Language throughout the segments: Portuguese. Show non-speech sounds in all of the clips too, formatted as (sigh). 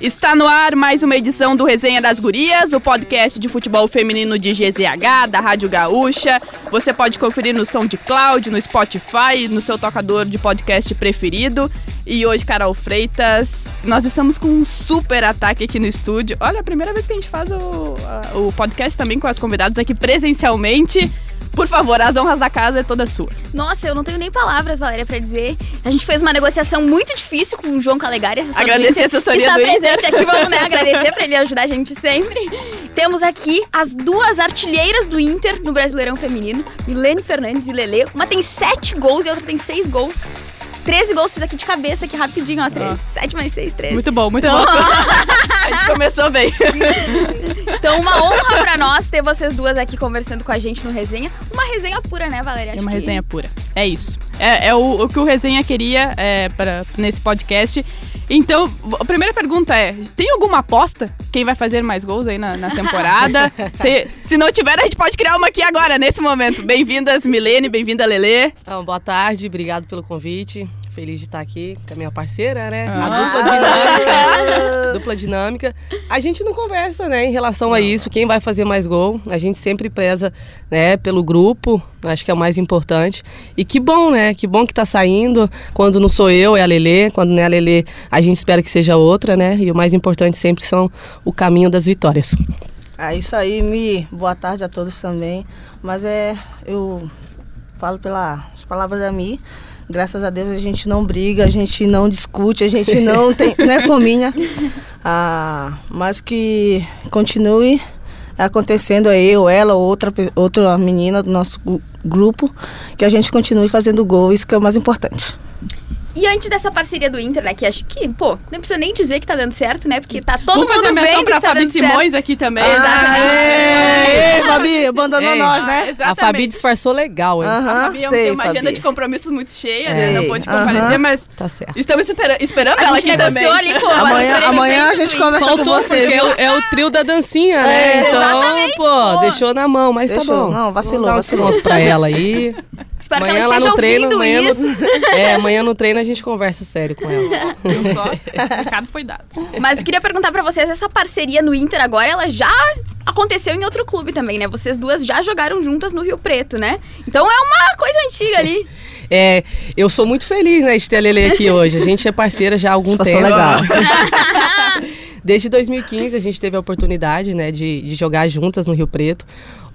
Está no ar mais uma edição do Resenha das Gurias, o podcast de futebol feminino de GZH, da Rádio Gaúcha. Você pode conferir no SoundCloud, no Spotify, no seu tocador de podcast preferido. E hoje, Carol Freitas, nós estamos com um super ataque aqui no estúdio. Olha, a primeira vez que a gente faz o, o podcast também com as convidadas aqui presencialmente. Por favor, as honras da casa é toda sua. Nossa, eu não tenho nem palavras, Valéria, pra dizer. A gente fez uma negociação muito difícil com o João Calegari, Agradecer a assessoria está do presente Inter. aqui, vamos né, (laughs) agradecer pra ele ajudar a gente sempre. Temos aqui as duas artilheiras do Inter no Brasileirão Feminino, Milene Fernandes e Lele. Uma tem sete gols e a outra tem seis gols. 13 gols, fiz aqui de cabeça, aqui rapidinho, ó. 13. Ah. 7 mais 6, 13. Muito bom, muito então, bom. (laughs) a gente começou bem. (laughs) então, uma honra pra nós ter vocês duas aqui conversando com a gente no resenha. Uma resenha pura, né, Valéria? Acho é uma que... resenha pura. É isso. É, é o, o, que o resenha queria é, pra, nesse podcast. Então, a primeira pergunta é: tem alguma aposta? Quem vai fazer mais gols aí na, na temporada? (laughs) Tem, se não tiver, a gente pode criar uma aqui agora, nesse momento. Bem-vindas, Milene, bem-vinda, Lelê. Então, boa tarde, obrigado pelo convite feliz de estar aqui com a minha parceira, né? Ah. A dupla dinâmica. (laughs) dupla dinâmica. A gente não conversa, né, em relação a isso, quem vai fazer mais gol. A gente sempre preza, né, pelo grupo, acho que é o mais importante. E que bom, né? Que bom que tá saindo. Quando não sou eu, é a Lelê. Quando não é a Lelê, a gente espera que seja outra, né? E o mais importante sempre são o caminho das vitórias. É isso aí, Mi. Boa tarde a todos também. Mas é, eu falo pelas palavras da Mi. Graças a Deus a gente não briga, a gente não discute, a gente não (laughs) tem, né, fominha. Ah, mas que continue acontecendo aí, ou ela, ou outra, outra menina do nosso grupo, que a gente continue fazendo gol, isso que é o mais importante. E antes dessa parceria do Inter, né, que acho que, pô, não precisa nem dizer que tá dando certo, né? Porque tá todo Vamos mundo vendo pra que tá Fabi Simões certo. aqui também. Ah, Exatamente. Ei, Fabi, abandonou Ei, nós, né? Ah, a Fabi disfarçou legal, hein? Uh -huh, a Fabi sei, tem uma Fabi. agenda de compromissos muito cheia, né? Não pôde comparecer, uh -huh. mas tá certo. estamos espera esperando a ela aqui também. Ali com amanhã, amanhã a gente conversa Faltou com você, porque é, é o trio da dancinha, né? É, então, pô, pô, deixou na mão, mas tá deixou. tá bom. Não, vacilou, vacilou. pra ela aí. (laughs) Espero amanhã que ela esteja lá no treino, amanhã isso. No, (laughs) é, amanhã no treino a gente conversa sério com ela. Viu só? O recado foi dado. Mas queria perguntar para vocês, essa parceria no Inter agora, ela já aconteceu em outro clube também, né? Vocês duas já jogaram juntas no Rio Preto, né? Então é uma coisa antiga ali. (laughs) É, eu sou muito feliz, né, de ter a Lele aqui hoje. A gente é parceira já há algum tempo. legal. (laughs) Desde 2015 a gente teve a oportunidade, né, de, de jogar juntas no Rio Preto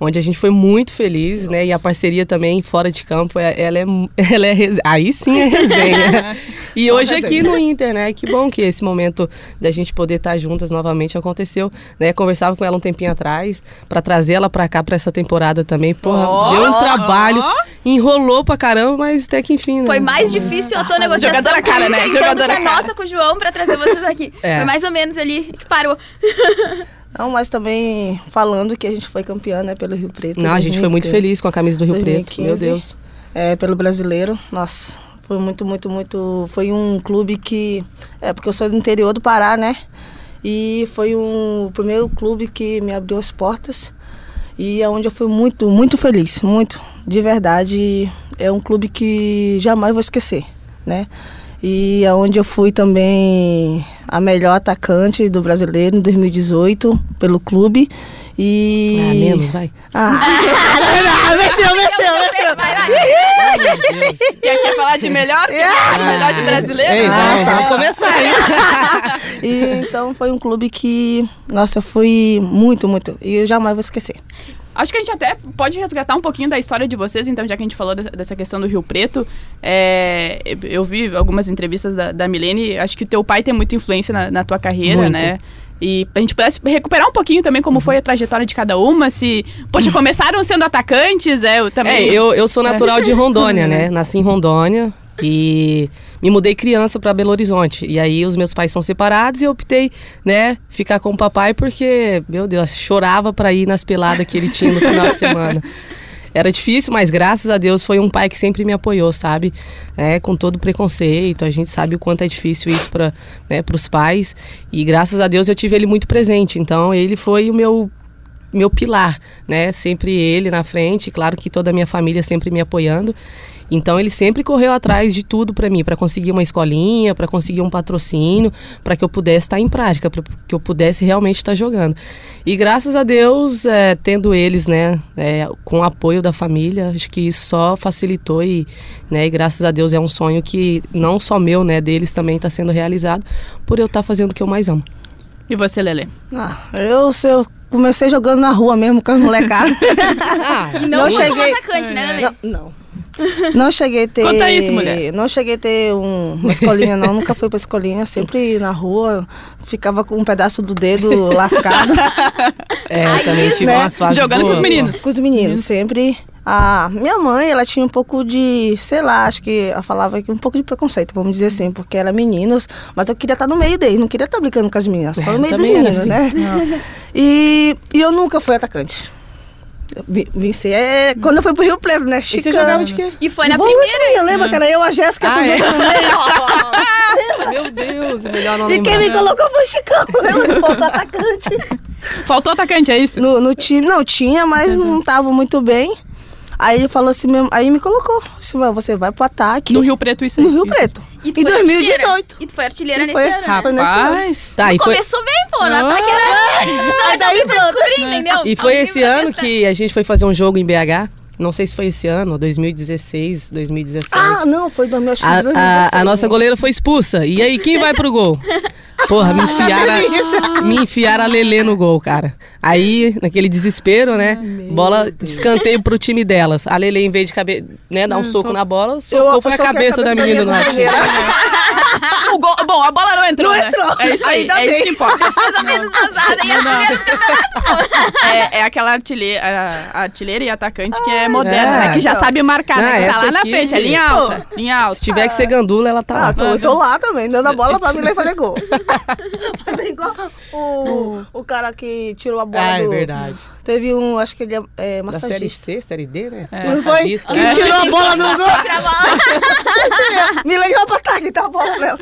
onde a gente foi muito feliz, Nossa. né? E a parceria também fora de campo, é, ela é, (laughs) ela é aí sim é resenha. (laughs) e Só hoje resenha. aqui no Inter, né? Que bom que esse momento da gente poder estar juntas novamente aconteceu, né? Conversava com ela um tempinho atrás para trazer ela para cá para essa temporada também. Porra, oh, deu um trabalho, oh. enrolou pra caramba, mas até que enfim. Né? Foi mais difícil a tua negociação Jogadora com cara, né? Jogadora que a nossa com o João para trazer vocês aqui. É. Foi mais ou menos ali que parou. (laughs) Não, mas também falando que a gente foi campeã, né, pelo Rio Preto. Não, a gente foi muito feliz com a camisa do Rio 2015, Preto, meu Deus. É, pelo brasileiro, nossa, foi muito, muito, muito. Foi um clube que. É, porque eu sou do interior do Pará, né? E foi um, o primeiro clube que me abriu as portas. E é onde eu fui muito, muito feliz, muito, de verdade. É um clube que jamais vou esquecer, né? E aonde eu fui também a melhor atacante do brasileiro em 2018 pelo clube. E. Ah, menos, vai. Ah, ah (laughs) mexeu, mexeu, mexeu. Vai, vai. Quer, quer falar de melhor? Ah, melhor de brasileiro? Ei, ah, vamos começar aí. (laughs) e, então foi um clube que, nossa, eu fui muito, muito. E eu jamais vou esquecer. Acho que a gente até pode resgatar um pouquinho da história de vocês, então, já que a gente falou dessa questão do Rio Preto. É, eu vi algumas entrevistas da, da Milene, acho que o teu pai tem muita influência na, na tua carreira, Muito. né? E a gente pudesse recuperar um pouquinho também como foi a trajetória de cada uma, se... Poxa, (laughs) começaram sendo atacantes, é, eu também... É, eu, eu sou natural de (laughs) Rondônia, né? Nasci em Rondônia e me mudei criança para Belo Horizonte. E aí os meus pais são separados e eu optei, né, ficar com o papai porque, meu Deus, chorava para ir nas peladas que ele tinha no final de semana. (laughs) Era difícil, mas graças a Deus foi um pai que sempre me apoiou, sabe? É, com todo preconceito, a gente sabe o quanto é difícil isso para né, os pais. E graças a Deus eu tive ele muito presente. Então ele foi o meu meu pilar, né? Sempre ele na frente, claro que toda a minha família sempre me apoiando. Então ele sempre correu atrás de tudo para mim, para conseguir uma escolinha, para conseguir um patrocínio, para que eu pudesse estar em prática, para que eu pudesse realmente estar jogando. E graças a Deus, é, tendo eles, né, é, com o apoio da família, acho que isso só facilitou e, né, e graças a Deus é um sonho que não só meu, né, deles também está sendo realizado por eu estar fazendo o que eu mais amo. E você, Lele? Ah, eu, eu comecei jogando na rua mesmo com as molecadas. (laughs) Ah, E não, Não cheguei- atacante, né, Lelê? não, não. Não cheguei a ter. Conta isso, mulher. Não cheguei a ter um- uma escolinha, não. Nunca fui pra escolinha. Sempre na rua. Ficava com um pedaço do dedo lascado. é, eu também tive né? umas fases Jogando com boas. os meninos. Com os meninos, sempre. A minha mãe, ela tinha um pouco de, sei lá, acho que ela falava que um pouco de preconceito, vamos dizer assim, porque era meninos, mas eu queria estar no meio deles, não queria estar brincando com as meninas, só É, no meio dos meninos, assim. né? E, e eu nunca fui atacante. Eu vi- Vim ser, é, quando eu fui pro Rio Preto, né? E você Chicano. jogava de quê? E foi na Volante primeira. lembra que era eu, a Jéssica, Ah, essas é? no meio? (laughs) Meu Deus, é melhor não E quem lembrar. me colocou foi o Chicão, lembra? Faltou atacante. Faltou atacante, é isso? No, no time, não tinha, mas não tava muito bem. Aí ele falou assim mesmo, aí me colocou. "Mas você vai pro ataque No Rio Preto, isso aí. no Rio Preto. E Em foi 2018. artilheira. E tu foi artilheira E nesse foi- ano. né? Nesse ano. Rapaz. Tá, e foi, Começou bem, pô. No Ah. ataque era. (laughs) Aí daí pra pronto. descobrir, entendeu? e foi Alguém esse ano testar. que a gente foi fazer um jogo em BH. Não sei se foi esse ano, 2016, 2017. Ah, não, foi 2016. A, a, a nossa goleira foi expulsa. E aí, quem vai pro gol? (laughs) Porra, me enfiaram, me enfiaram a Lelê no gol, cara. Aí, naquele desespero, né? Bola de escanteio pro time delas. A Lelê, em vez de cabe, né, dar um soco na bola, socou foi a soquei cabeça da menina no. (laughs) (laughs) O gol- bom, a bola não entrou. Não né? entrou. É isso aí, Ainda é isso bem. que importa. Mais ou menos vazada e artilheira do campeonato. É, é aquela artilheira, artilheira e atacante que é moderna, é. né? Que já Então. sabe marcar, Não, né? Que tá lá na frente, é linha Pô. alta. Linha alta. Se tiver que ser gandula, ela tá Ah, lá. tô, eu tô lá também, dando a bola pra mim lá fazer gol. (laughs) Mas é igual o, o cara que tirou a bola Ah, é do... verdade. Teve um, acho que ele é, é Da série massagista. C, série D, né? É. Não foi? Massagista. Que É. tirou a bola do (laughs) gol. (laughs) Me levou pra ataque, tá a bola nela.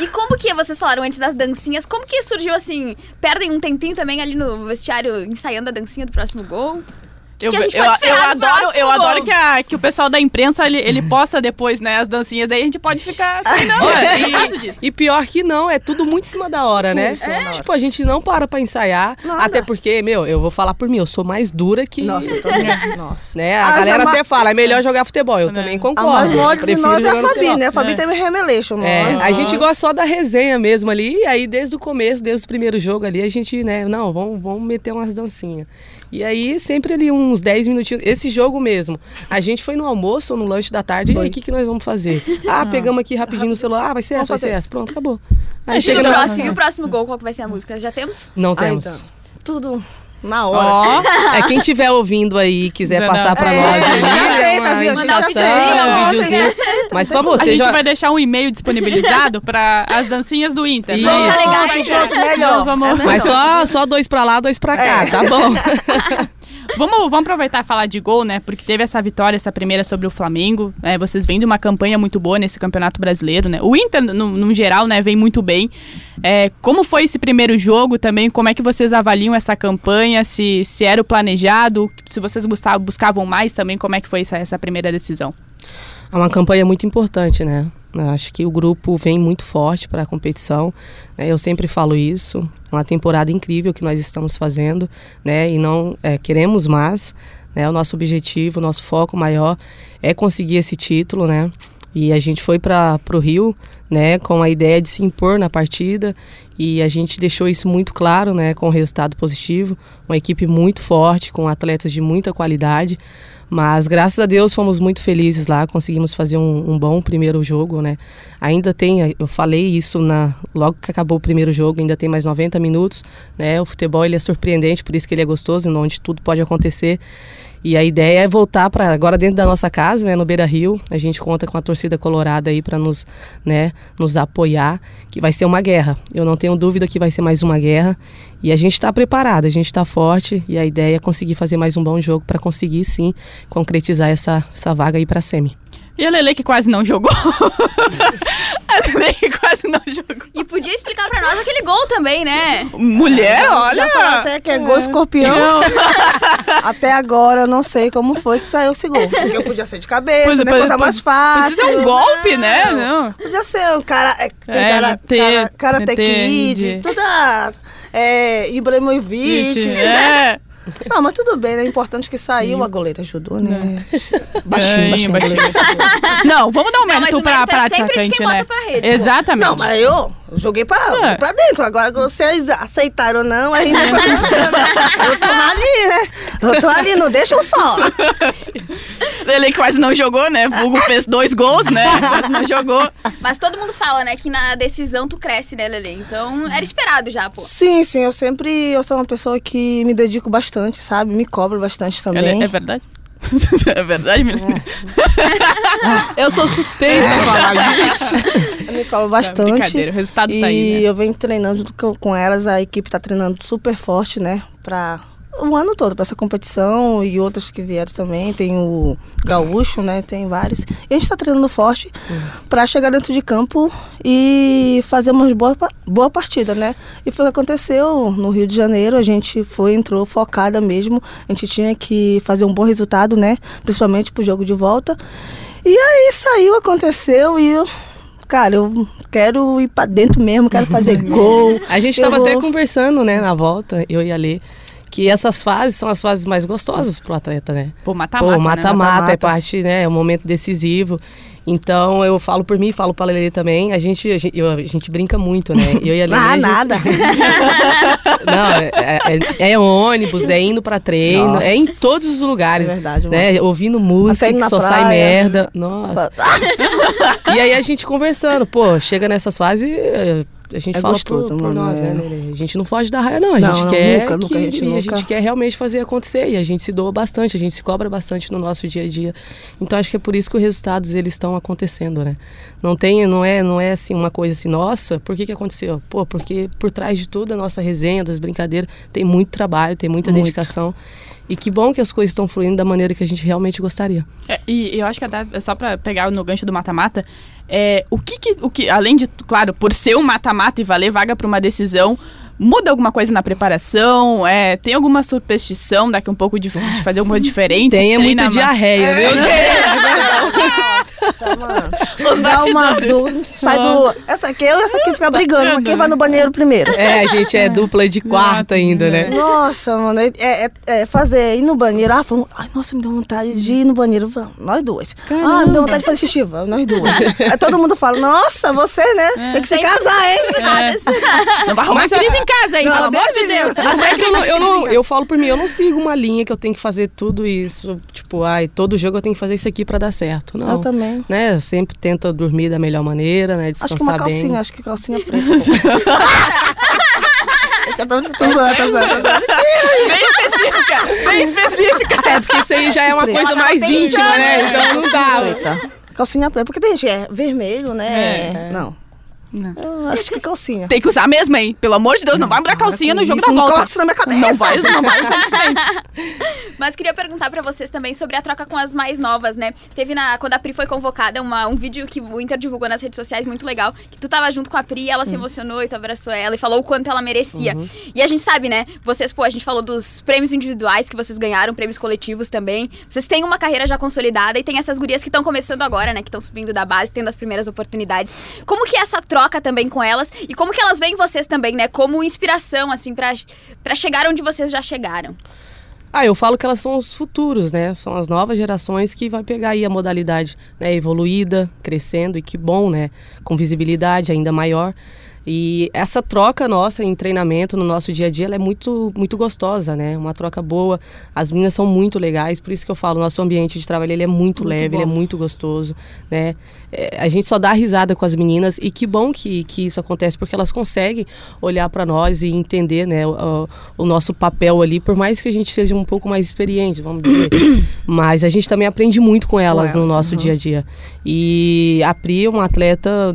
E como que vocês falaram antes das dancinhas? Como que surgiu assim? Perdem um tempinho também ali no vestiário ensaiando a dancinha do próximo gol? Eu, que a gente eu, pode eu do adoro, próximo eu adoro que, a- que o pessoal da imprensa ele, ele posta depois, né, as dancinhas, daí a gente pode ficar (laughs) Eu gosto disso. E pior que não, é tudo muito em cima da hora, né? da hora. Tipo, a gente não para pra ensaiar. Nada. Até porque, meu, eu vou falar por mim, eu sou mais dura que. Nossa, eu (laughs) também. Nossa. Né? A Ah, galera até fala, é melhor jogar futebol. Eu Né? também Ah, concordo. mas eu nós de nós é a Fabi, né? A Fabi É. teve remeleixo, É, a gente gosta só da resenha mesmo ali, e aí desde o começo, desde o primeiro jogo ali, a gente, né, não, vamos, vamos meter umas dancinhas. E aí, sempre ali uns 10 minutinhos, esse jogo mesmo, a gente foi no almoço ou no lanche da tarde, e aí, o que, que nós vamos fazer? (laughs) Ah, pegamos aqui rapidinho no celular, ah, vai ser Vamos essa, vai ser essa, pronto, acabou. Aí E, chega na... próximo, e o próximo gol, qual que vai ser a música? Já temos? Não Ah, temos. então. Tudo na hora. Ó, É, quem tiver ouvindo aí e quiser Não, passar pra É, nós a gente aí, aceita, viu? A gente aceita, um bota, videozinho. a gente aceita, Mas não pra a você gente já... vai deixar um e-mail disponibilizado para as dancinhas do Inter. Isso. Vamos Pronto, ligar Pronto, melhor. Vamos- É melhor. Mas só, só dois pra lá, dois pra cá, É. tá bom? (laughs) Vamos, vamos aproveitar e falar de gol, né? Porque teve essa vitória, essa primeira sobre o Flamengo. É, vocês vêm de uma campanha muito boa nesse campeonato brasileiro, né? O Inter, no, no geral, né, vem muito bem. É, como foi esse primeiro jogo também? Como é que vocês avaliam essa campanha? Se, se era o planejado? Se vocês buscavam, mais também, como é que foi essa, essa primeira decisão? É uma campanha muito importante, né? Acho que o grupo vem muito forte para a competição. né? Eu sempre falo isso. Uma temporada incrível que nós estamos fazendo, né? E não é, queremos mais. Né? O nosso objetivo, o nosso foco maior é conseguir esse título, né? E a gente foi para o Rio, né? Com a ideia de se impor na partida e a gente deixou isso muito claro, né? Com o resultado positivo. Uma equipe muito forte, com atletas de muita qualidade. Mas graças a Deus fomos muito felizes lá, conseguimos fazer um, um bom primeiro jogo, né? Ainda tem, eu falei isso na logo que acabou o primeiro jogo, ainda tem mais 90 minutos, né? O futebol ele é surpreendente, por isso que ele é gostoso, onde tudo pode acontecer. E a ideia é voltar para agora dentro da nossa casa, né, no Beira Rio. A gente conta com a torcida colorada aí para nos, né, nos apoiar, que vai ser uma guerra. Eu não tenho dúvida que vai ser mais uma guerra. E a gente está preparado, a gente está forte e a ideia é conseguir fazer mais um bom jogo para conseguir sim concretizar essa, essa vaga aí para semi. E a Lele que quase não jogou. (laughs) a Lele que quase não jogou. E Podia explicar pra nós aquele gol também, né? Mulher, olha. Já até que é gol escorpião. (laughs) até agora eu não sei como foi que saiu esse gol. Porque podia ser de cabeça, Pois é, né? pois- Coisa mais fácil. Precisa ser um golpe, Não. né? Não. Podia ser um cara. É, tem É, cara, MT, cara, Karate. Kid, toda. É, Ibrahimovic. É. Não, mas tudo bem, né? O importante é que saiu, a goleira ajudou, né? Baixinho, Baixinho, baixinho. baixinho. Não, vamos dar um Não, mas mérito o pra, mérito é pra sempre de atacante, quem né? bota pra rede, pô. Exatamente. Não, mas eu, eu joguei pra, É. pra dentro. Agora, vocês aceitaram ou não, aí é mim, né? Eu tô ali, né? Eu tô ali, não deixa eu só. (laughs) Lele que quase não jogou, né? Vulgo fez dois gols, né? Quase não jogou. Mas todo mundo fala, né, que na decisão tu cresce, né, Lele? Então era esperado já, pô. Sim, sim, eu sempre eu sou uma pessoa que me dedico bastante, sabe? Me cobro bastante Ela também. é, é verdade? (laughs) É verdade, menina? Eu sou suspeita de falar disso. Eu me cobro bastante. Brincadeira, o resultado e tá aí, né? eu venho treinando junto com, com elas, a equipe tá treinando super forte, né? Pra o ano todo, pra essa competição e outras que vieram também. Tem o Gaúcho, né? Tem vários. E a gente tá treinando forte pra chegar dentro de campo e fazer uma boa, boa partida, né? E foi o que aconteceu no Rio de Janeiro. A gente foi, entrou focada mesmo. A gente tinha que fazer um bom resultado, né? Principalmente pro jogo de volta. E aí saiu, aconteceu e eu. Cara, eu quero ir pra dentro mesmo, quero fazer (laughs) gol. A gente estava até conversando, né, na volta, eu e a Lê, que essas fases são as fases mais gostosas pro atleta, né? Pô, Pô, mata-mata, né? mata-mata é Mata-mata. parte, né? É um momento decisivo. Então eu falo por mim, falo pra Lelê também. A gente, a gente, eu- a gente brinca muito, né? (laughs) Eu e a Lelê. a Ah, gente- nada. (laughs) Não, é, é- é ônibus, é indo pra treino, Nossa. é em todos os lugares. É verdade, né? Ouvindo música, saindo que só sai praia. merda. Nossa. (laughs) E aí a gente conversando, pô, chega nessas fases. A gente É fala gostoso, por, por mano, nós, é. né? A gente não foge da raia, não. A gente não, quer nunca, nunca, que, a gente a nunca. gente quer realmente fazer acontecer. E a gente se doa bastante, a gente se cobra bastante no nosso dia a dia. Então acho que é por isso que os resultados eles estão acontecendo, né? Não tem, não é, não é assim uma coisa assim, nossa, por que que aconteceu? Pô, porque por trás de tudo a nossa resenha, das brincadeiras, tem muito trabalho, tem muita Muito. dedicação. E que bom que as coisas estão fluindo da maneira que a gente realmente gostaria. É, e eu acho que até, só pra pegar no gancho do mata-mata, é, o, que, que- o que, além de, claro, por ser um mata-mata e valer vaga pra uma decisão, muda alguma coisa na preparação? É, tem alguma superstição daqui um pouco de, de fazer alguma coisa (laughs) diferente? Tem é muita diarreia, meu Deus. Mano. Os Dá uma sai do. Essa aqui eu e essa aqui fica brigando. mas Quem vai no banheiro primeiro? É, a gente é dupla de quarta ainda, né? Nossa, mano, é, é- é fazer, ir no banheiro. Ah, vamos, ai, nossa, me deu vontade de ir no banheiro. Vamos, nós duas. Ah, me deu vontade de fazer xixi. Vamos, nós duas. Aí todo mundo fala, nossa, você, né? Tem que se casar, hein? Erradas. Não vai arrumar Mas a- crise em casa aí, Não, pelo amor Deus de Deus. livre. Não é que eu, não, eu, não- (laughs) eu falo por mim, eu não sigo uma linha que eu tenho que fazer tudo isso. Tipo, ai, todo jogo eu tenho que fazer isso aqui pra dar certo. Não. Eu também. Né? Eu sempre tento dormir da melhor maneira, né? Acho que Descansar uma bem. calcinha, acho que calcinha preta. (laughs) Já tô, tô zoando, tô zoando, tô zoando. Bem específica, bem específica. É, porque isso aí já é uma Preta. coisa mais íntima, né? né? Então não dá. Calcinha preta, porque tem gente, é vermelho, né? É. Não. Não. Acho que calcinha. Tem que usar mesmo, hein? Pelo amor de Deus, não vai mudar calcinha no jogo Isso, da não volta. coloca isso na minha cabeça. Não vai, não vai. (laughs) Mas queria perguntar pra vocês também sobre a troca com as mais novas, né? Teve na quando a Pri foi convocada uma, um vídeo que o Inter divulgou nas redes sociais muito legal, que tu tava junto com a Pri, ela se emocionou e tu abraçou ela e falou o quanto ela merecia. E a gente sabe, né? Vocês, pô, a gente falou dos prêmios individuais que vocês ganharam, prêmios coletivos também. Vocês têm uma carreira já consolidada e tem essas gurias que estão começando agora, né? Que estão subindo da base, tendo as primeiras oportunidades. Como que é essa troca também com elas e como que elas veem vocês também, né? Como inspiração, assim, pra chegar onde vocês já chegaram. Ah, eu falo que elas são os futuros, né? São as novas gerações que vai pegar aí a modalidade né, evoluída, crescendo e que bom, né? Com visibilidade ainda maior. E essa troca nossa em treinamento no nosso dia a dia ela é muito muito gostosa, né? Uma troca boa. As meninas são muito legais, por isso que eu falo, nosso ambiente de trabalho ele é muito, Muito leve, ele é bom. muito gostoso, né? É, a gente só dá risada com as meninas e que bom que, que isso acontece porque elas conseguem olhar para nós e entender, né, o, o nosso papel ali, por mais que a gente seja um pouco mais experiente, vamos dizer. (coughs) Mas a gente também aprende muito com elas, no elas, nosso uhum. dia a dia. E a Pri é uma atleta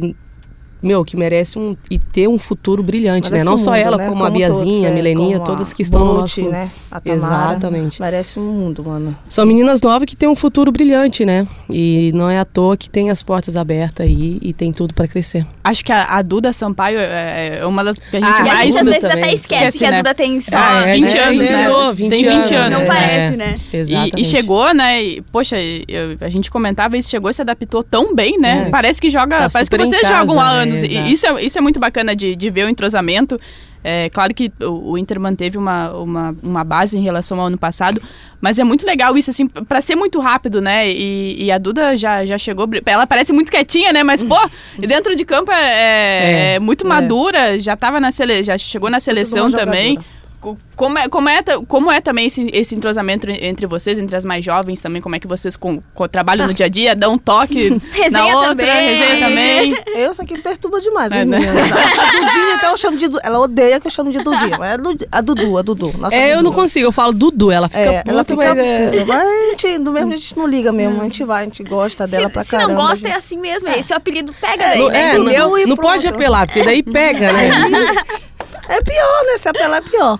meu, que merece um, e ter um futuro brilhante, Merece né? Não o só mundo, ela, né? como, a Como todos, Biazinha, a é, Mileninha, todas que estão no Bolt, nosso... né? A Tamara. Exatamente. Merece um mundo, mano. São meninas novas que têm um futuro brilhante, né? E não é à toa que tem as portas abertas aí e tem tudo para crescer. Acho que a, a Duda Sampaio é é uma das que a gente Ah, E a mais... gente às vezes também. até esquece Esquece, que a né? Duda tem só Ah, é, 20 20 anos, anos, né? né? Tem Tem 20 anos. Não É. parece, né? E, Exatamente. e chegou, né? E, poxa, eu- a gente comentava isso, chegou e se adaptou tão bem, né? É. Parece que joga. Tá parece que vocês jogam há né? Anos. E isso é, isso é muito bacana de, de ver o entrosamento. É claro que o, o Inter manteve uma, uma, uma base em relação ao ano passado, mas é muito legal isso, assim, pra ser muito rápido, né? E, e a Duda já, já chegou. Ela parece muito quietinha, né? Mas, pô, (laughs) dentro de campo é, é- É. muito É. madura, já tava na sele, já chegou na seleção também. jogadora. Co- Como é, como é, como é também esse, esse entrosamento en- entre vocês, entre as mais jovens também? Como é que vocês com, com- trabalham no dia a dia? Dão um toque (laughs) na outra, também. resenha também. (laughs) Eu, isso aqui perturba demais, É, as né? meninas. A Dudinha, então eu chamo de Ela odeia que eu chamo de Dudinha. Mas é a Dudu, a Dudu, a Dudu. Nossa é, eu Dudu. não consigo, eu falo Dudu, ela fica É, puta, ela fica mas é... puta, mas a gente, do mesmo jeito, a gente não liga mesmo. A gente vai, a gente gosta dela Se, pra se caramba. não gosta, é gente. assim mesmo. Esse é o apelido pega daí, Não, né? é, não, não pode apelar, porque daí pega, né? (laughs) É pior, né? Se apelar é pior.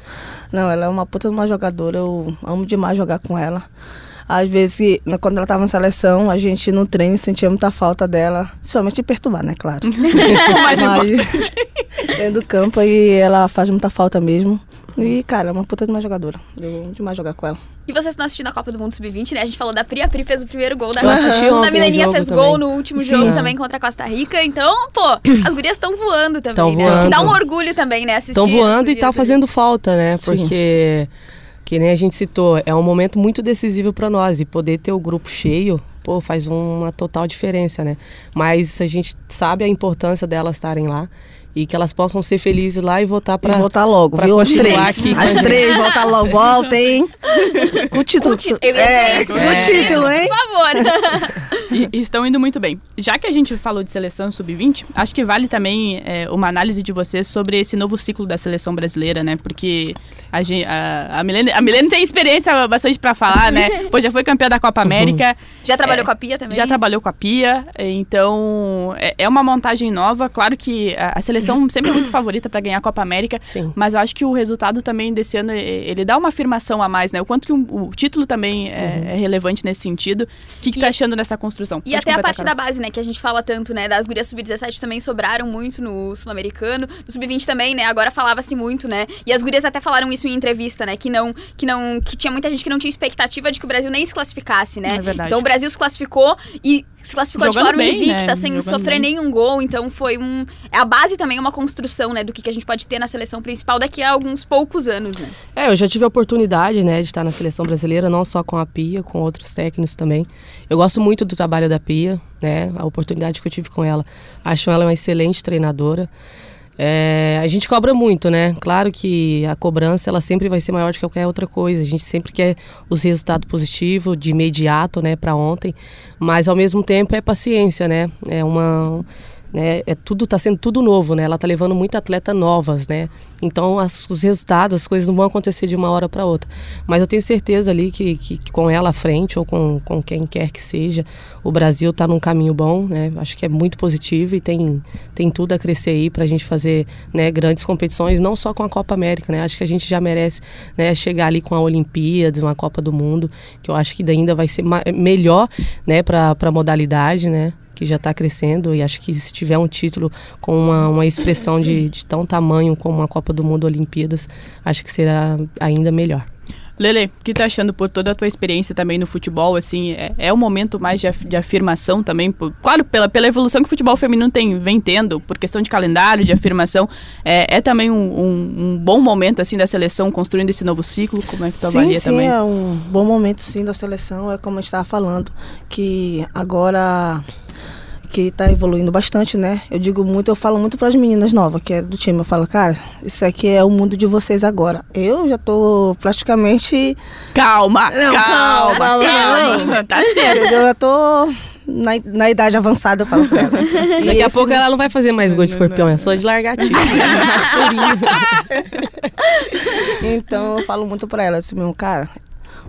Não, ela é uma puta de uma jogadora. Eu amo demais jogar com ela. Às vezes, né, quando ela tava na seleção, a gente no treino sentia muita falta dela. Principalmente de perturbar, né? Claro. (laughs) mais Mas (laughs) dentro do campo aí ela faz muita falta mesmo. E, cara, é uma puta de uma jogadora. Eu amo demais jogar com ela. E vocês estão assistindo a Copa do Mundo Sub-20, né? A gente falou da Pri, a Pri fez o primeiro gol da Eu assisti A Mileninha fez também. gol no último Sim. jogo também contra a Costa Rica. Então, pô, (coughs) as gurias estão voando também, Tão né? Acho que dá um voando. orgulho também, né? Assistir Estão voando e tá fazendo falta, né? Sim. Porque, que nem a gente citou, é um momento muito decisivo para nós. E poder ter o grupo cheio, pô, faz uma total diferença, né? Mas a gente sabe a importância delas estarem lá e que elas possam ser felizes lá e voltar Pra para voltar logo, pra viu? As três. aqui As três, voltar logo. Voltem. (laughs) Com o título. Com o título. É, dizer com o né? título, hein? Por favor. E, e estão indo muito bem. Já que a gente falou de seleção sub-20, acho que vale também é, uma análise de vocês sobre esse novo ciclo da seleção brasileira, né? Porque a, gen- a, a, Milene, a Milene tem experiência bastante pra falar, né? (laughs) Pô, já foi campeã da Copa América. Já trabalhou É, com a Pia também? Já trabalhou com a Pia, então é, é uma montagem nova. Claro que a, a seleção (coughs) sempre é muito favorita para ganhar a Copa América, Sim. mas eu acho que o resultado também desse ano ele dá uma afirmação a mais, né? O quanto que um- o título também é, é relevante nesse sentido. O que, que E- tá achando dessa construção? E Pode até a parte Carol. da base, né? Que a gente fala tanto, né? Das gurias sub-17 também sobraram muito no Sul-Americano. No sub-20 também, né? Agora falava-se muito, né? E as gurias até falaram isso em entrevista, né? Que não, que não. Que tinha muita gente que não tinha expectativa de que o Brasil nem se classificasse, né? É verdade. Então o Brasil se classificou e se classificou de Jogando forma bem, invicta, né? sem Jogando sofrer bem. nenhum gol. Então foi um. A base também é uma construção, né? Do que, que a gente pode ter na seleção principal daqui a alguns poucos anos, né? É, eu já tive a oportunidade, né, de estar na seleção brasileira, não só com a Pia, com outros técnicos também. Eu gosto muito do trabalho da Pia, né, a oportunidade que eu tive com ela. Acho ela uma excelente treinadora. É, a gente cobra muito, né? Claro que a cobrança ela sempre vai ser maior do que qualquer outra coisa. A gente sempre quer os resultados positivos de imediato, né, para ontem. Mas ao mesmo tempo é paciência, né? É uma né? É tudo tá sendo tudo novo, né? Ela tá levando muita atleta novas, né? Então as, os resultados, as coisas não vão acontecer de uma hora para outra. Mas eu tenho certeza ali que, que, que com ela à frente ou com, com quem quer que seja, o Brasil tá num caminho bom, né? Acho que é muito positivo e tem tem tudo a crescer aí para a gente fazer, né, grandes competições, não só com a Copa América, né? Acho que a gente já merece, né, chegar ali com a Olimpíada, uma Copa do Mundo, que eu acho que ainda vai ser melhor, né, para para modalidade, né? Que já está crescendo e acho que se tiver um título com uma, uma expressão de, de tão tamanho como a Copa do Mundo Olimpíadas, acho que será ainda melhor. Lele, o que tá achando por toda a tua experiência também no futebol, assim, é, é um momento mais de, af- de afirmação também, por- claro, pela, pela evolução que o futebol feminino tem, vem tendo, por questão de calendário, de afirmação, é, é também um, um- um bom momento, assim, da seleção construindo esse novo ciclo, como é que tu Sim, avalia sim, também? é um bom momento sim da seleção, é como gente estava falando, que agora que está evoluindo bastante, né? Eu digo muito, eu falo muito para as meninas novas, que é do time, eu falo, cara, isso aqui é o mundo de vocês agora. Eu já tô praticamente, Calma, Não, calma, calma, calma, tá certo. entendeu? Eu tô na, na idade avançada, eu falo pra ela. E (laughs) Daqui a pouco ela não vai fazer mais gol de Não, não, escorpião, não. é só de largar. (laughs) Então eu falo muito pra ela assim mesmo, cara,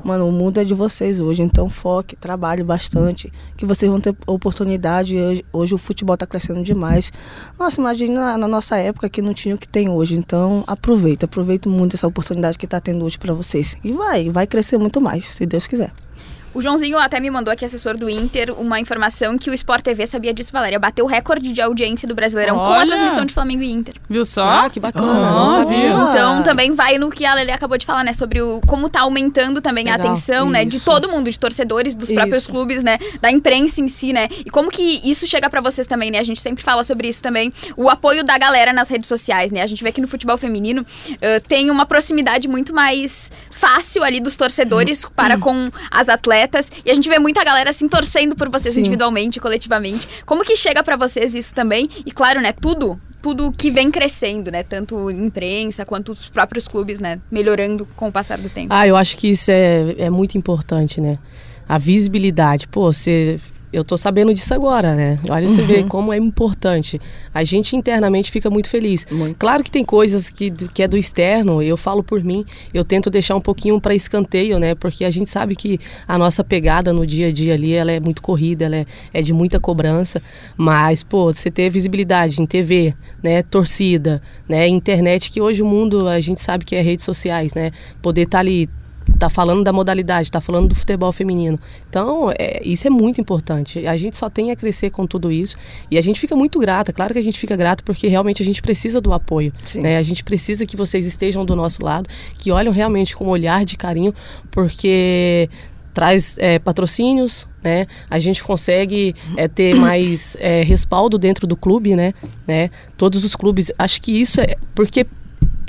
Mano, o mundo é de vocês hoje, então foque, trabalhe bastante, que vocês vão ter oportunidade. Hoje, hoje o futebol está crescendo demais. Nossa, imagina na, na, nossa época que não tinha o que tem hoje. Então aproveita, aproveita muito essa oportunidade que está tendo hoje para vocês. E vai, vai crescer muito mais, se Deus quiser. O Joãozinho até me mandou aqui, assessor do Inter, uma informação que o Sport TV sabia disso, Valéria. Bateu o recorde de audiência do Brasileirão Olha. com a transmissão de Flamengo e Inter. Viu só? Ah, que bacana, oh, não sabia. Então também vai no que a Lele acabou de falar, né? Sobre o, como tá aumentando também Legal. a atenção, isso. né? De todo mundo, de torcedores, dos isso. próprios clubes, né? Da imprensa em si, né? E como que isso chega para vocês também, né? A gente sempre fala sobre isso também. O apoio da galera nas redes sociais, né? A gente vê que no futebol feminino uh, tem uma proximidade muito mais fácil ali dos torcedores para com as atletas. E a gente vê muita galera assim torcendo por vocês Sim. individualmente, coletivamente. Como que chega para vocês isso também? E claro, né, tudo tudo que vem crescendo, né? Tanto imprensa quanto os próprios clubes, né? Melhorando com o passar do tempo. Ah, eu acho que isso é, é muito importante, né? A visibilidade. Pô, você eu tô sabendo disso agora, né? Olha, você uhum. vê como é importante. A gente internamente fica muito feliz. Muito. Claro que tem coisas que, que é do externo, eu falo por mim, eu tento deixar um pouquinho para escanteio, né? Porque a gente sabe que a nossa pegada no dia a dia ali, ela é muito corrida, ela é, é de muita cobrança. Mas, pô, você ter visibilidade em TV, né? Torcida, né? Internet, que hoje o mundo, a gente sabe que é redes sociais, né? Poder estar tá ali tá falando da modalidade, tá falando do futebol feminino. Então, é, isso é muito importante. A gente só tem a crescer com tudo isso e a gente fica muito grata. Claro que a gente fica grato porque realmente a gente precisa do apoio. Né? A gente precisa que vocês estejam do nosso lado, que olham realmente com um olhar de carinho, porque traz é, patrocínios, né? A gente consegue é, ter (coughs) mais é, respaldo dentro do clube, né? né? Todos os clubes, acho que isso é porque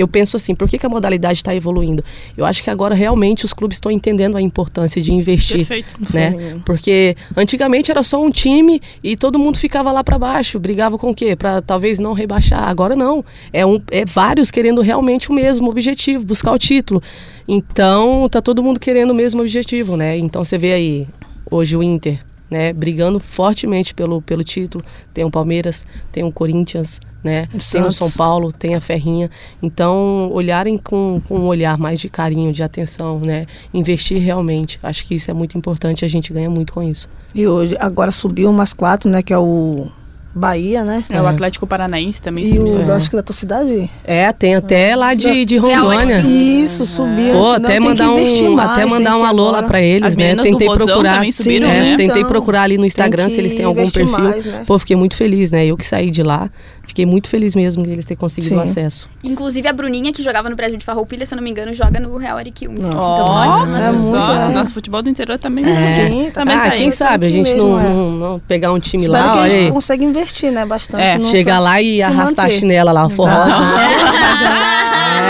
eu penso assim, por que, que a modalidade está evoluindo? Eu acho que agora realmente os clubes estão entendendo a importância de investir, Perfeito. né? Porque antigamente era só um time e todo mundo ficava lá para baixo, brigava com o quê? Para talvez não rebaixar. Agora não, é um, é vários querendo realmente o mesmo objetivo, buscar o título. Então tá todo mundo querendo o mesmo objetivo, né? Então você vê aí hoje o Inter né, brigando fortemente pelo, pelo título. Tem o Palmeiras, tem o Corinthians, né, tem o São Paulo, tem a Ferrinha. Então, olharem com, com um olhar mais de carinho, de atenção, né, investir realmente. Acho que isso é muito importante, a gente ganha muito com isso. E hoje, agora subiu umas quatro, né, que é o Bahia, né? É, o Atlético Paranaense também e subiu. E o, é. acho que da tua cidade? É, tem até lá de, de Rondônia. Isso, subiu. Pô, até não, mandar um, mais, até mandar um alô lá pra eles, As né? Tentei procurar. Subiram, Sim, é, né? Tentei então, procurar ali no Instagram se eles têm algum perfil. Mais, né? Pô, fiquei muito feliz, né? Eu que saí de lá, fiquei muito feliz mesmo de eles terem conseguido Sim. acesso. Inclusive a Bruninha, que jogava no Brasil de Farroupilha, se eu não me engano, joga no Real Ariquilmes. Oh, então, é muito, é. Nosso futebol do interior também. É. Sim, também ah, quem sabe a gente não pegar um time lá. Espero que a gente consiga investir, né? Bastante. É, chegar lá e arrastar manter. a chinela lá, forrosa. (laughs)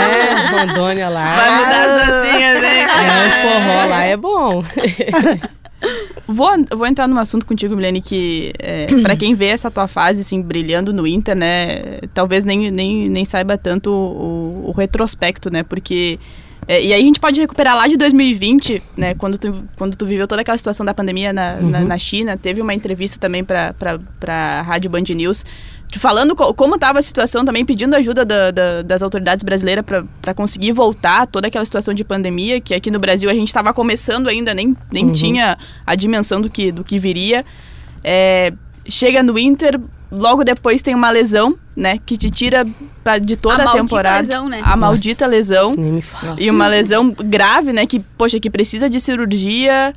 é, Rondônia lá. Vai mudar hein? É, o forró lá é bom. (laughs) Vou, vou entrar num assunto contigo, Milene, que é, para quem vê essa tua fase assim, brilhando no Inter, né, talvez nem, nem, nem saiba tanto o, o retrospecto, né, porque é, e aí a gente pode recuperar lá de 2020, né, quando tu, quando tu viveu toda aquela situação da pandemia na, uhum. na, na, China, teve uma entrevista também para a Rádio Band News, falando co como estava a situação também, pedindo ajuda da, da, das autoridades brasileiras para conseguir voltar toda aquela situação de pandemia, que aqui no Brasil a gente estava começando ainda, nem, nem uhum. tinha a dimensão do que, do que viria. É, chega no Inter, logo depois tem uma lesão, né, que te tira pra, de toda a, a temporada. Lesão, né? A maldita Nossa. lesão. E uma lesão grave, né, que, poxa, que precisa de cirurgia.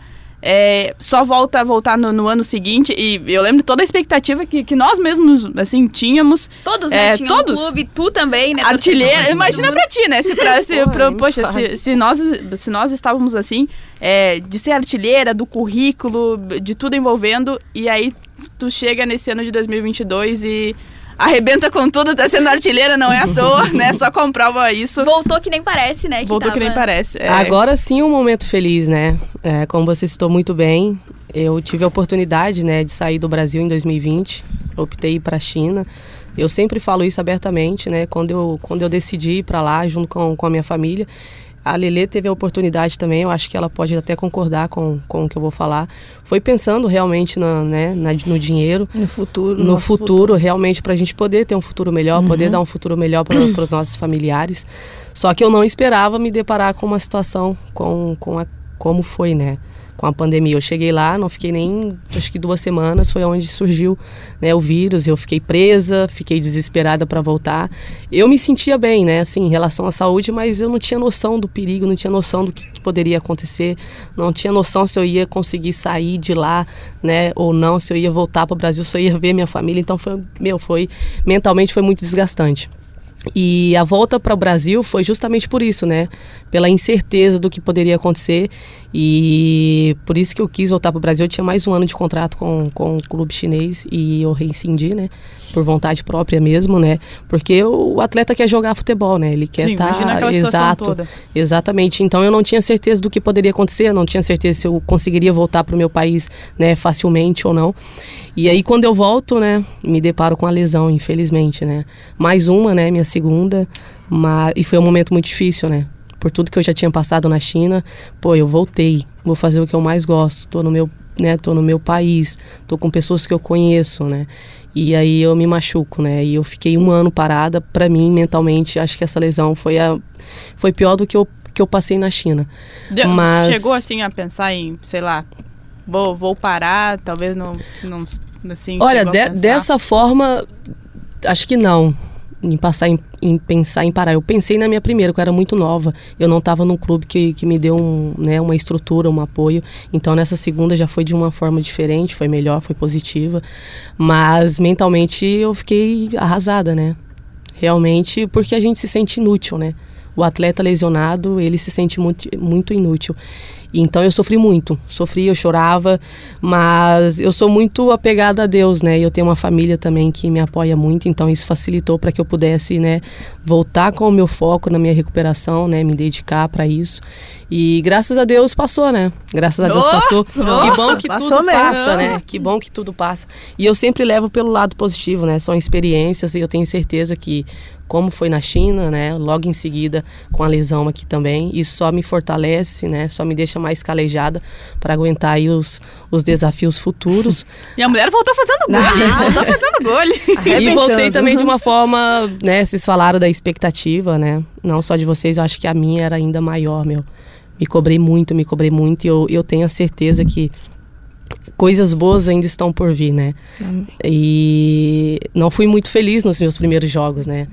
É, só volta a voltar no, no, ano seguinte. E eu lembro toda a expectativa que, que nós mesmos, assim, tínhamos. Todos, né? É, todos. Um clube, tu também, né? Artilheiro. Imagina pra ti, né? Se pra, se, pra, poxa, se, se, nós, se nós estávamos assim, é, de ser artilheira, do currículo, de tudo envolvendo, e aí tu chega nesse ano de 2022 e arrebenta com tudo, tá sendo artilheira, não é à toa, (laughs) né? Só comprova isso. Voltou que nem parece, né? Que Voltou tava... que nem parece. É. Agora sim um momento feliz, né? É, como você citou muito bem, eu tive a oportunidade, né, de sair do Brasil em 2020. Optei para a China. Eu sempre falo isso abertamente, né? Quando eu, quando eu decidi ir para lá junto com, com a minha família, a Lele teve a oportunidade também, eu acho que ela pode até concordar com, com o que eu vou falar. Foi pensando realmente na, né, na, no dinheiro. No futuro. No futuro, futuro, realmente, para a gente poder ter um futuro melhor, uhum. poder dar um futuro melhor para (clears throat) os nossos familiares. Só que eu não esperava me deparar com uma situação, com, com a como foi, né? Com a pandemia. Eu cheguei lá, não fiquei nem, acho que duas semanas, foi onde surgiu né, o vírus. Eu fiquei presa, fiquei desesperada para voltar. Eu me sentia bem, né, assim, em relação à saúde, mas eu não tinha noção do perigo, não tinha noção do que, que poderia acontecer, não tinha noção se eu ia conseguir sair de lá, né, ou não, se eu ia voltar para o Brasil, se eu ia ver minha família. Então foi, meu, foi mentalmente foi muito desgastante. E a volta para o Brasil foi justamente por isso, né? Pela incerteza do que poderia acontecer. E por isso que eu quis voltar para o Brasil. Eu tinha mais um ano de contrato com, com o clube chinês e eu reincidi, né? Por vontade própria mesmo, né? Porque o atleta quer jogar futebol, né? Ele quer estar. Tá, exato. Toda. Exatamente. Então eu não tinha certeza do que poderia acontecer, não tinha certeza se eu conseguiria voltar para o meu país, né? Facilmente ou não. E aí quando eu volto, né? Me deparo com a lesão, infelizmente, né? Mais uma, né? Minha segunda. Mas, e foi um momento muito difícil, né? Por tudo que eu já tinha passado na China, pô, eu voltei. Vou fazer o que eu mais gosto. Tô no meu, né? Tô no meu país. Tô com pessoas que eu conheço, né? E aí eu me machuco, né? E eu fiquei um ano parada. Para mim, mentalmente, acho que essa lesão foi a foi pior do que eu que eu passei na China. De, Mas chegou assim a pensar em, sei lá, vou, vou parar, talvez não, não assim. Olha, de, dessa forma, acho que não em passar em, em, pensar em parar. Eu pensei na minha primeira, que eu era muito nova. Eu não estava num clube que, que me deu um, né, uma estrutura, um apoio. Então nessa segunda já foi de uma forma diferente, foi melhor, foi positiva. Mas mentalmente eu fiquei arrasada, né? Realmente, porque a gente se sente inútil, né? O atleta lesionado, ele se sente muito, muito inútil. Então eu sofri muito, sofri, eu chorava, mas eu sou muito apegada a Deus, né? E eu tenho uma família também que me apoia muito, então isso facilitou para que eu pudesse, né, voltar com o meu foco na minha recuperação, né, me dedicar para isso. E graças a Deus passou, né? Graças a Deus oh, passou. Nossa, que bom que tudo mesmo. passa, né? Que bom que tudo passa. E eu sempre levo pelo lado positivo, né? São experiências e eu tenho certeza que como foi na China, né? Logo em seguida com a lesão aqui também, isso só me fortalece, né? Só me deixa mais calejada para aguentar aí os, os desafios futuros. (laughs) e a mulher voltou fazendo gol, voltou fazendo gol. e voltei também de uma (laughs) forma, né? Vocês falaram da expectativa, né? Não só de vocês, eu acho que a minha era ainda maior, meu. Me cobrei muito, me cobrei muito e eu, eu tenho a certeza que coisas boas ainda estão por vir, né? Amém. E não fui muito feliz nos meus primeiros jogos, né?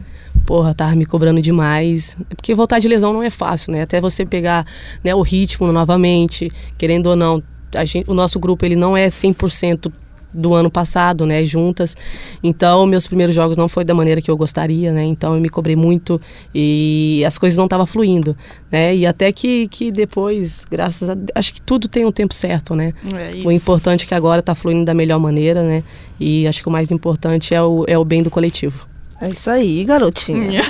Porra, tava me cobrando demais. Porque voltar de lesão não é fácil, né? Até você pegar né, o ritmo novamente, querendo ou não, gente, o nosso grupo ele não é 100% do ano passado, né, juntas. Então, meus primeiros jogos não foi da maneira que eu gostaria, né? Então, eu me cobrei muito e as coisas não estavam fluindo, né? E até que, que depois, graças a acho que tudo tem um tempo certo, né? É o importante é que agora está fluindo da melhor maneira, né? E acho que o mais importante é o, é o bem do coletivo. É isso aí, garotinha.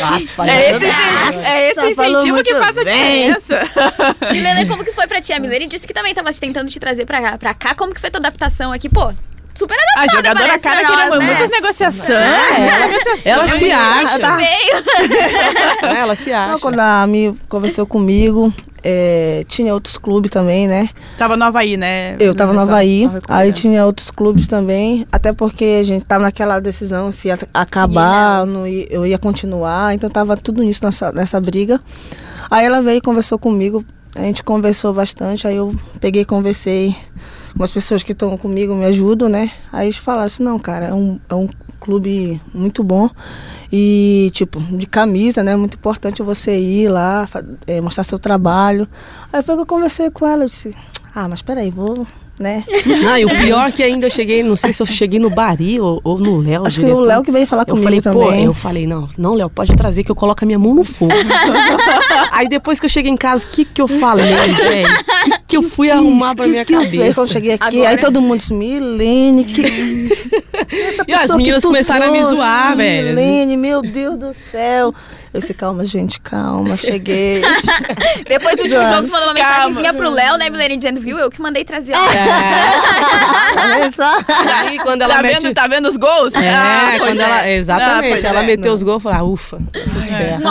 Nossa, (laughs) é esse, Nossa, é esse incentivo que faz a diferença. (laughs) E Lele, como que foi pra ti? A Milene disse que também tava tentando te trazer pra, pra cá. Como que foi tua adaptação aqui? Pô, super adaptada. A jogadora cara queria né? muitas negociações. É, ela, (laughs) ela se acha. Tá. ela se acha. Não, quando a Ami conversou comigo, é, tinha outros clubes também, né? Tava no Havaí, né? Eu tava no Havaí. Aí tinha outros clubes também. Até porque a gente tava naquela decisão se ia acabar, Sim, né? não ia, eu ia continuar. Então tava tudo nisso nessa, nessa briga. Aí ela veio e conversou comigo. A gente conversou bastante. Aí eu peguei e conversei umas pessoas que estão comigo me ajudam, né? Aí eles falaram assim, não, cara, é um, é um clube muito bom. E, tipo, de camisa, né? Muito importante você ir lá, é, mostrar seu trabalho. Aí foi que eu conversei com ela, eu disse, ah, mas peraí, vou né? (laughs) Não, e o pior que ainda eu cheguei, não sei se eu cheguei no Bari ou, ou no Léo. Acho diretor. que o Léo que veio falar eu comigo falei, também. Pô, eu falei, não, não, Léo, pode trazer que eu coloco a minha mão no fogo. (laughs) Aí depois que eu cheguei em casa, o que que eu falei, (laughs) velho? O que, que eu fui arrumar pra que, minha que cabeça? Quando eu cheguei aqui, Agora... aí todo mundo disse, Milene, que... (laughs) e as meninas começaram trouxe, a me zoar, velho. Milene, meu Deus do céu. Eu disse, calma, gente, calma, cheguei. (laughs) Depois do último jogo, tu mandou uma mensagenzinha pro Léo, né, Milene, dizendo, viu, eu que mandei trazer. É. tá (laughs) Aí, quando ela tá, mete... vendo, tá vendo os gols? É, ah, quando ela, é. exatamente. Ah, ela é. meteu não. os gols, eu falei, ah, ufa, tudo certo.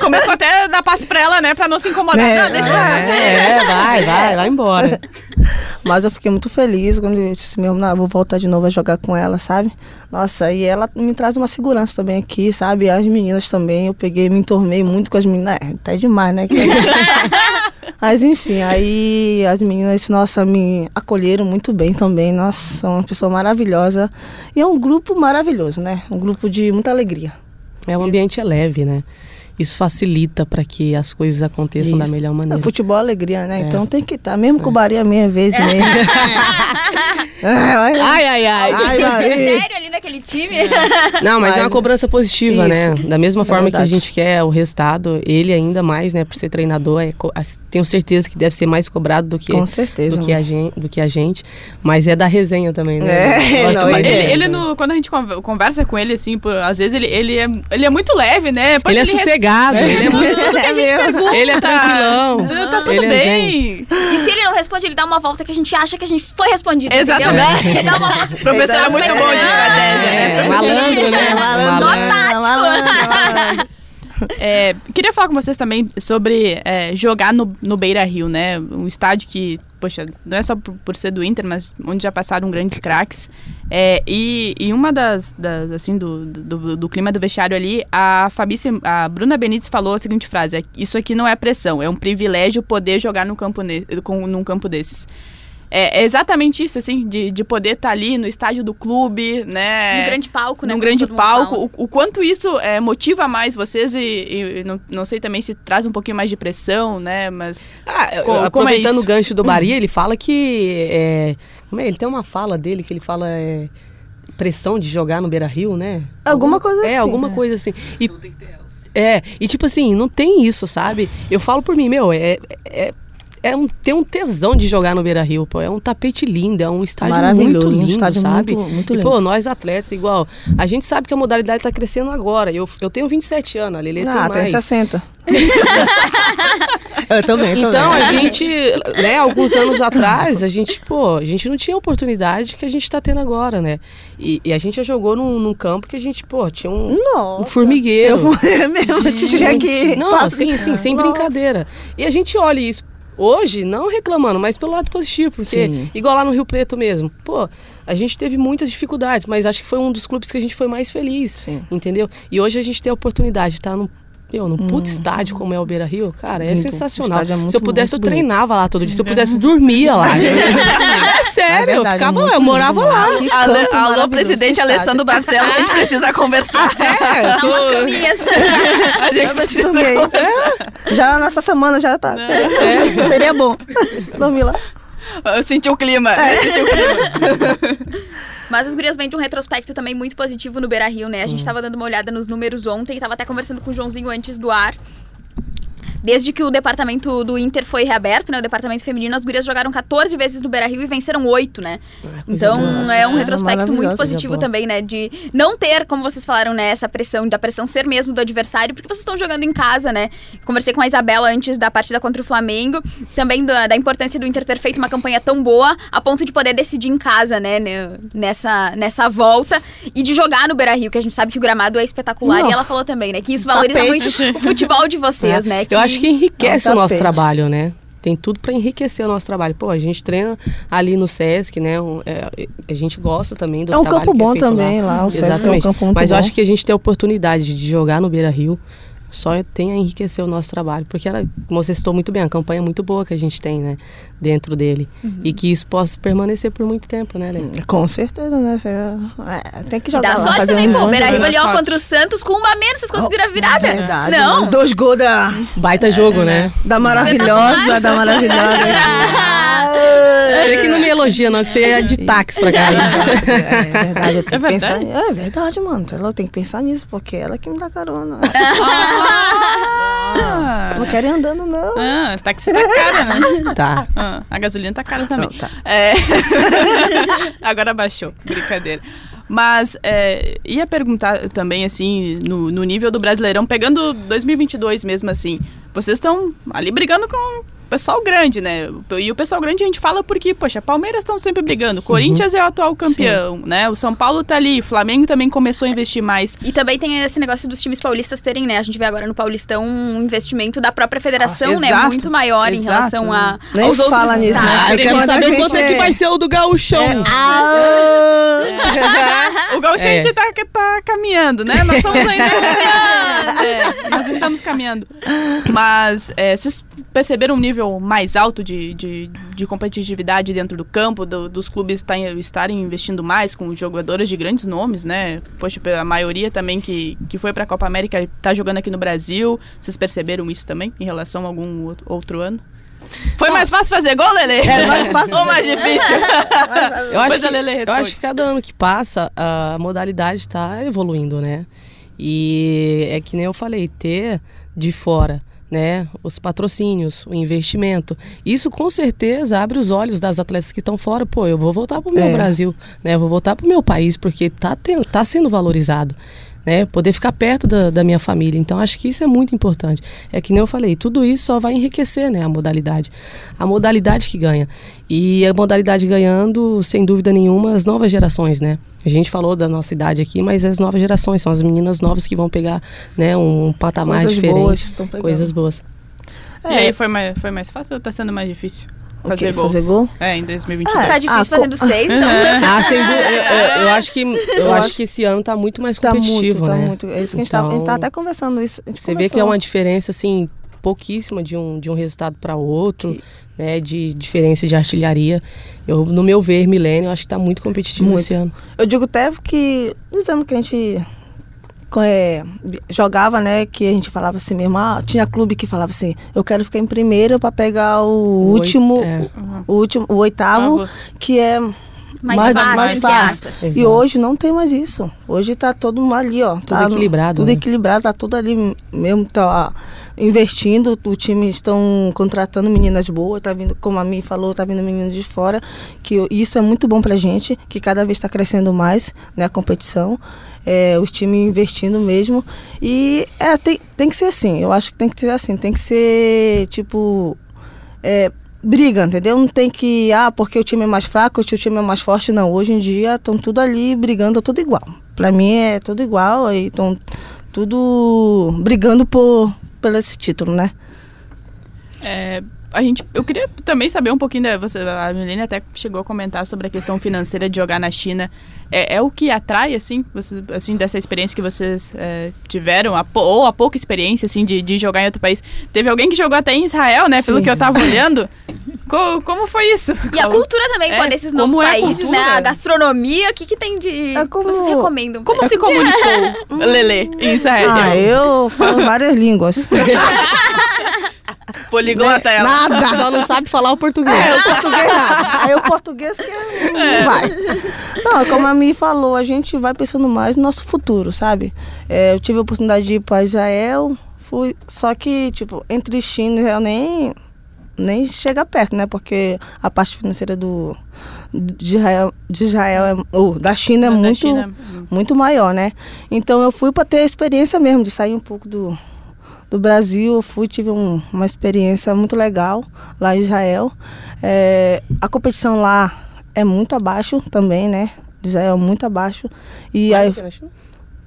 Começou até a dar passe pra ela, né, pra não se incomodar. É, não, deixa ela fazer. É, vai, vai, vai embora. Mas eu fiquei muito feliz quando eu disse mesmo, não, vou voltar de novo a jogar com ela, sabe? Nossa, e ela me traz uma segurança também aqui, sabe? As meninas também, eu peguei, me entornei muito com as meninas. É, tá demais, né? (laughs) Mas enfim, aí as meninas, nossa, me acolheram muito bem também. Nossa, são uma pessoa maravilhosa. E é um grupo maravilhoso, né? Um grupo de muita alegria. É um ambiente é leve, né? Isso facilita para que as coisas aconteçam Isso. da melhor maneira. É, futebol é alegria, né? É. Então tem que estar, tá, mesmo com o Bahia meia vez mesmo. (laughs) ai, ai, ai. ai sério ali naquele time? Não, mas, mas, é uma cobrança positiva, né? isso. né? Da mesma é forma verdade. que a gente quer o resultado, ele ainda mais, né? Por ser treinador, é, tenho certeza que deve ser mais cobrado do que, Com certeza, do que, a gente, do que a gente. Mas é da resenha também, né? É, Nossa, não, ele, é. ele no, quando a gente conversa com ele, assim, por, às vezes ele, ele, é, ele é muito leve, né? Poxa, ele é sossegado, é, ele é muito... (laughs) É ele é tranquilão. Tá tudo ele bem. e se ele não responde, ele dá uma volta que a gente acha que a gente foi respondido. Exatamente. Ele dá uma volta. Professor é muito bom de estratégia, né? Malandro, né? Malandro. Malandro. É, queria falar com vocês também sobre é, jogar no, no Beira Rio, né? Um estádio que, poxa, não é só por, por ser do Inter, mas onde já passaram grandes craques. É, e, e uma das, das assim, do, do, do, clima do vestiário ali, a Fabice, a Bruna Benítez falou a seguinte frase: é, Isso aqui não é pressão, é um privilégio poder jogar num campo, ne, com, num campo desses é, é exatamente isso, assim, de, de poder estar tá ali no estádio do clube, né? No grande palco, né? Num grande palco. O, o, quanto isso é, motiva mais vocês e, e, não, não sei também se traz um pouquinho mais de pressão, né? Mas. Ah, co, é aproveitando é o gancho do Bahia, (laughs) ele fala que. É, como é? Ele tem uma fala dele que ele fala. É, pressão de jogar no Beira Rio, né? Alguma, alguma coisa é, assim. É, alguma né? coisa assim. E, é, e tipo assim, não tem isso, sabe? Eu falo por mim, meu, é, é é um, tem um tesão de jogar no Beira Rio, pô. É um tapete lindo, é um estádio muito lindo, um estádio sabe? Muito, muito lindo. E, pô, nós atletas, igual, a gente sabe que a modalidade está crescendo agora. Eu, eu tenho 27 anos, a Lelê ah, tem mais. 60. (laughs) eu também, Então, também. a gente, né, alguns anos atrás, a gente, pô, a gente não tinha a oportunidade que a gente está tendo agora, né? E, e, a gente já jogou num, num, campo que a gente, pô, tinha um, um formigueiro. Eu vou (laughs) mesmo, te tinha aqui. Não, sim, sim, sem Nossa. brincadeira. E a gente olha isso Hoje, não reclamando, mas pelo lado positivo, porque Sim. igual lá no Rio Preto mesmo, pô, a gente teve muitas dificuldades, mas acho que foi um dos clubes que a gente foi mais feliz, Sim. entendeu? E hoje a gente tem a oportunidade de estar num meu, num puto hum. estádio como é o Beira Rio, cara, é sensacional. É muito, Se eu pudesse, eu treinava lá todo dia. Se eu pudesse, dormia lá. (laughs) é sério, é verdade, eu ficava lá, eu morava lá. Alô, alô presidente Alessandro Barcelos, a gente precisa conversar. É, sou... (laughs) A gente precisa conversar. É. Já nessa semana já tá. É. Seria bom. (laughs) Dormir lá. Eu senti o clima. É. Eu senti o clima. Mas as gurias vêm de um retrospecto também muito positivo no Beira Rio, né? A gente estava uhum. dando uma olhada nos números ontem, estava até conversando com o Joãozinho antes do ar. Desde que o departamento do Inter foi reaberto, né, o departamento feminino, as gurias jogaram 14 vezes no Beira-Rio e venceram 8, né? É, então, boa, é um retrospecto muito positivo também, né, de não ter, como vocês falaram, né, essa pressão, da pressão ser mesmo do adversário, porque vocês estão jogando em casa, né? Conversei com a Isabela antes da partida contra o Flamengo, também da, da importância do Inter ter feito uma campanha tão boa, a ponto de poder decidir em casa, né, nessa, nessa volta e de jogar no Beira-Rio, que a gente sabe que o gramado é espetacular, não. e ela falou também, né, que isso valoriza Tapete. muito o futebol de vocês, é. né? Que... Eu acho acho que enriquece é o nosso trabalho, né? Tem tudo para enriquecer o nosso trabalho. Pô, a gente treina ali no Sesc, né? É, a gente gosta também do é um campo bom é também lá. lá. O Exatamente. Sesc é um campo muito Mas bom. eu acho que a gente tem a oportunidade de jogar no Beira Rio só tem a enriquecer o nosso trabalho. Porque, ela, como você citou muito bem, a campanha é muito boa que a gente tem, né? Dentro dele. Uhum. E que isso possa permanecer por muito tempo, né, Lê? Hum, com certeza, né? Você, é, tem que jogar. Dá lá, sorte também, um pô. Beira Rio ali, ó, contra o Santos, com uma menos, vocês conseguiram a virada. É verdade. Não. Mano, dois gols da. Baita jogo, né? Da maravilhosa, da maravilhosa. (laughs) Você que não me elogia, não, que você é de táxi pra cá. É, é verdade, eu tenho é que verdade? pensar. É verdade, mano. Ela tem que pensar nisso, porque ela que me dá carona. (laughs) Ah, não quero ir andando, não. Ah, táxi tá cara, né? (laughs) Tá. Ah, a gasolina tá cara também. Não, tá. É... (laughs) Agora baixou. Brincadeira. Mas é, ia perguntar também, assim, no, no nível do Brasileirão, pegando 2022 mesmo, assim, vocês estão ali brigando com pessoal grande, né? E o pessoal grande a gente fala porque, poxa, Palmeiras estão sempre brigando, Corinthians é o atual campeão, né? O São Paulo tá ali, Flamengo também começou a investir mais. E também tem esse negócio dos times paulistas terem, né? A gente vê agora no Paulistão um investimento da própria federação, Ah, né? exato, Muito maior em exato. relação a, Nem aos outros fala nisso, né? estados. Porque Quero a saber gente quanto é que é- vai ser o do gauchão. Ah! (laughs) O Gauchete É. tá, tá caminhando, né? Nós estamos ainda caminhando. É, nós estamos caminhando. Mas é, vocês perceberam um nível mais alto de, de, de competitividade dentro do campo, do- dos clubes tá- estarem investindo mais com jogadores de grandes nomes, né? Poxa, a maioria também que, que foi pra Copa América tá jogando aqui no Brasil. Vocês perceberam isso também em relação a algum outro- ano? Foi mais fácil fazer gol, Lele? É mais fácil (laughs) Ou mais difícil? (laughs) Eu acho, a que, Lele eu acho que cada ano que passa, a modalidade está evoluindo, né? E é que nem eu falei, ter de fora, né? Os patrocínios, o investimento. Isso com certeza abre os olhos das atletas que estão fora. Pô, eu vou voltar pro meu É. Brasil, né? Eu vou voltar pro meu país, porque tá, tá sendo valorizado. Né, poder ficar perto da, da minha família. Então, acho que isso é muito importante. É que nem eu falei, tudo isso só vai enriquecer né, a modalidade. A modalidade que ganha. E a modalidade ganhando, sem dúvida nenhuma, as novas gerações, né? A gente falou da nossa idade aqui, mas as novas gerações, são as meninas novas que vão pegar né, um patamar Coisas diferente. boas coisas boas. E aí, foi mais, foi mais fácil ou tá sendo mais difícil? Fazer quê? gols? Fazer gol? É, em 2022. Ah, Tá difícil Ah, fazendo co- seis, então. (laughs) Ah, sem dúvida, eu, eu- eu acho que, eu, Eu acho que esse ano tá muito mais Tá competitivo, muito, tá né? muito. É isso que a gente tava, a gente Então, tava até conversando isso. a gente Você vê que é conversou. uma diferença, assim, pouquíssima de um, de um resultado para outro, né? De diferença de artilharia. Eu, no meu ver, Milênio, acho que tá muito competitivo Muito. esse ano. Eu digo até que, anos que a gente é, jogava, né, que a gente falava assim mesmo, ah, tinha clube que falava assim, eu quero ficar em primeiro para pegar o O último, é. o último, o oitavo, Oitavo. que é Mais, Mais- fácil, mais fácil. E hoje não tem mais isso. Hoje tá todo mundo ali, ó. tá equilibrado, Tudo né? equilibrado, tá tudo ali mesmo, tá investindo, o time estão contratando meninas boas, tá vindo, como a mim falou, tá vindo meninas de fora, que isso é muito bom pra gente, que cada vez está crescendo mais, né, a competição. É, os times investindo mesmo. E é, tem, tem que ser assim, eu acho que tem que ser assim, tem que ser tipo. é, briga, entendeu? Não tem que, ah, porque o time é mais fraco, o time é mais forte, não. Hoje em dia estão tudo ali brigando, tudo igual. Pra mim é tudo igual, aí estão tudo brigando por, pelo esse título, né? É, a gente, eu queria também saber um pouquinho da você, a Milene até chegou a comentar sobre a questão financeira de jogar na China. É, é o que atrai assim, você, assim dessa experiência que vocês é, tiveram, a, ou a pouca experiência assim de, de jogar em outro país. Teve alguém que jogou até em Israel, né? Pelo Sim. que eu tava (laughs) olhando. Co- como foi isso? E a cultura também, É, pô, desses como novos é a países, né? cultura? A gastronomia, o que, que tem de. É como- Vocês recomendam? Como se comunicou (laughs) Lele em Israel? Ah, eu falo várias línguas. (laughs) Poliglota ela. Nada! Só não sabe falar o português. É, o português nada. Aí o português que não vai. Não, como a Mi falou, a gente vai pensando mais no nosso futuro, sabe? É, eu tive a oportunidade de ir para Israel, fui, só que, tipo, entre China e Israel nem, nem chega perto, né? Porque a parte financeira do, de Israel, de Israel é, ou da China é Da muito, China. muito maior, né? Então eu fui para ter a experiência mesmo de sair um pouco do, do Brasil. Eu fui, tive um- uma experiência muito legal lá em Israel. É, a competição lá é muito abaixo também, né? De Israel é muito abaixo. E aí,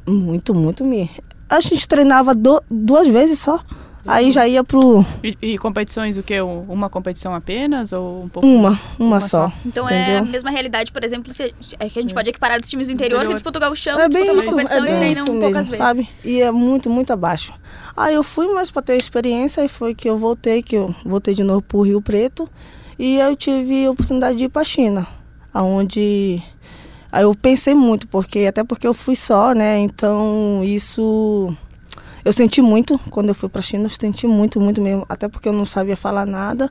muito, muito me. A gente treinava do- duas vezes só. Aí já ia pro E, e competições, o quê? Um- Uma competição apenas ou um pouco? uma, uma, Uma só. só. Então é a Entendeu? mesma realidade, por exemplo, se, é que a gente pode equiparar dos times do interior, Interior. que disputam o gauchão, É disputam bem uma isso, competição é e treinam isso poucas mesmo, vezes. sabe? E é muito, muito abaixo. Aí eu fui mais para ter experiência e foi que eu voltei, que eu voltei de novo pro Rio Preto e eu tive a oportunidade de ir para China, aonde eu pensei muito, porque até porque eu fui só, né? Então isso eu senti muito quando eu fui para China, eu senti muito, muito mesmo, até porque eu não sabia falar nada.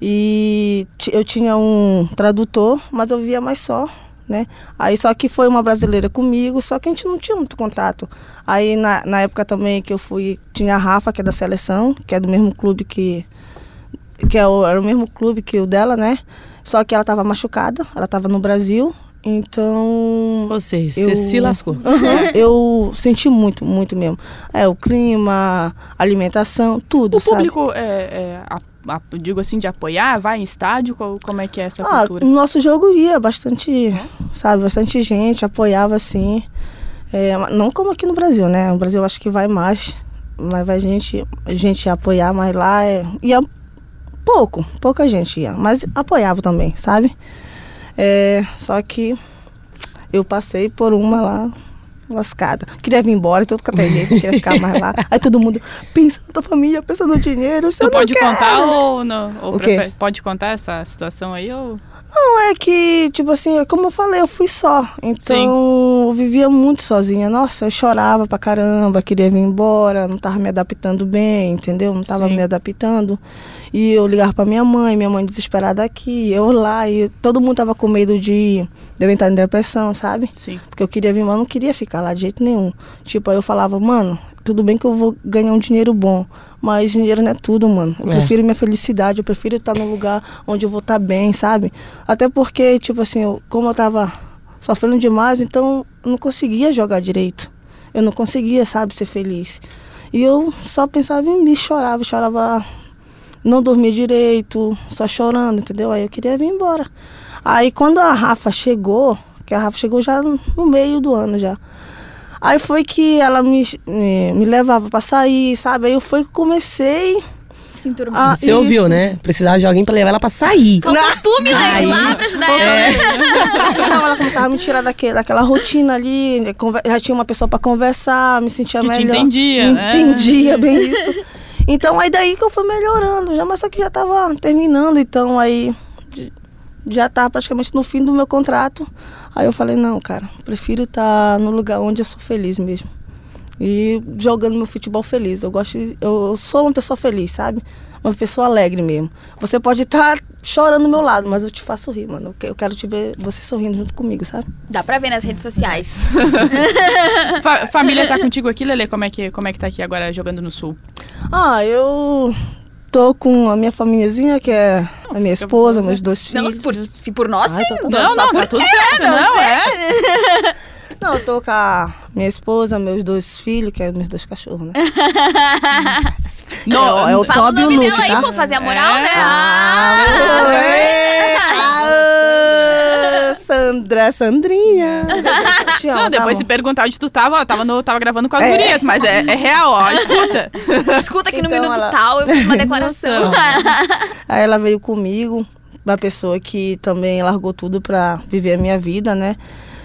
E eu tinha um tradutor, mas eu via mais só, né? Aí só que foi uma brasileira comigo, só que a gente não tinha muito contato. Aí na, na época também que eu fui, tinha a Rafa, que é da seleção, que é do mesmo clube que. que é o, era o mesmo clube que o dela, né? Só que ela estava machucada, ela estava no Brasil Então. Ou seja, Eu- você se lascou. (laughs) Eu senti muito, muito mesmo. É, o clima, alimentação, tudo, O sabe? público, é, é, a- a- digo assim, de apoiar, vai em estádio? Qual- Como é que é essa Ah, cultura? no nosso jogo ia bastante, sabe, bastante gente, apoiava assim. É, não como aqui no Brasil, né? No Brasil eu acho que vai mais, mas vai gente, gente apoiar, mas lá é, ia pouco, pouca gente ia, mas apoiava também, sabe? É, só que eu passei por uma lá lascada. Queria vir embora, todo qualquer jeito, queria (laughs) ficar mais lá. Aí todo mundo pensa na tua família, pensa no dinheiro, você Tu não pode quer. contar ou não? Ou O quê? Pode contar essa situação aí ou... Não, é que, tipo assim, é como eu falei, eu fui só. Então, eu vivia muito sozinha. Nossa, eu chorava pra caramba, queria vir embora, não tava me adaptando bem, entendeu? Não tava Sim. me adaptando. E eu ligava pra minha mãe, minha mãe desesperada aqui, eu lá, e todo mundo tava com medo de, de eu entrar em depressão, sabe? Sim. Porque eu queria vir, mas não queria ficar lá de jeito nenhum. Tipo, aí eu falava, mano, tudo bem que eu vou ganhar um dinheiro bom, mas dinheiro não é tudo, mano. Eu É. prefiro minha felicidade, eu prefiro estar num lugar onde eu vou estar bem, sabe? Até porque, tipo assim, eu- como eu tava sofrendo demais, então eu não conseguia jogar direito. Eu não conseguia, sabe, ser feliz. E eu só pensava em mim, chorava, chorava, não dormia direito, só chorando, entendeu? Aí eu queria vir embora. Aí quando a Rafa chegou, que a Rafa chegou já no meio do ano já. Aí foi que ela me, me, me levava pra sair, sabe? Aí eu foi que comecei Se enturmar. a. Você ouviu, né? Precisava de alguém pra levar ela pra sair. Faltou tu, Milene, Aí- lá pra ajudar ela. Então ela começava a me tirar daquele, daquela rotina ali, já tinha uma pessoa pra conversar, me sentia Que te melhor. entendia, né? Entendia bem (laughs) isso. Então aí daí que eu fui melhorando, já, mas só que já tava terminando, então aí já tava praticamente no fim do meu contrato. Aí eu falei, não, cara, prefiro estar no lugar onde eu sou feliz mesmo. E jogando meu futebol feliz. Eu gosto, de- eu, sou uma pessoa feliz, sabe? Uma pessoa alegre mesmo. Você pode estar chorando do meu lado, mas eu te faço rir, mano. Eu quero te ver você sorrindo junto comigo, sabe? Dá pra ver nas redes sociais. (laughs) Fa- (laughs) família tá contigo aqui, Lele? Como é, que, como é que tá aqui agora jogando no Sul? Ah, eu tô com a minha famíliazinha, que é a minha esposa, meus dois Não, filhos. se por, se por nós, Ai, sim. então tá Não, não, por tá ti, certo. né? Não, sei. é. Não, eu tô com a minha esposa, meus dois filhos, que é meus dois cachorros, né? No- é, o Fala o Toby e o nome Luke, dela aí tá? pra fazer a moral, É. né? Ah, ah, Sandra, Sandrinha. (laughs) Te amo, Não, tá depois bom? se perguntar onde tu tava, ó, tava, no, tava gravando com as É. gurias, mas é, é real, ó, (laughs) escuta. Escuta que no Então, minuto ela- tal eu fiz uma (laughs) declaração. Aí ela veio comigo, uma pessoa que também largou tudo pra viver a minha vida, né?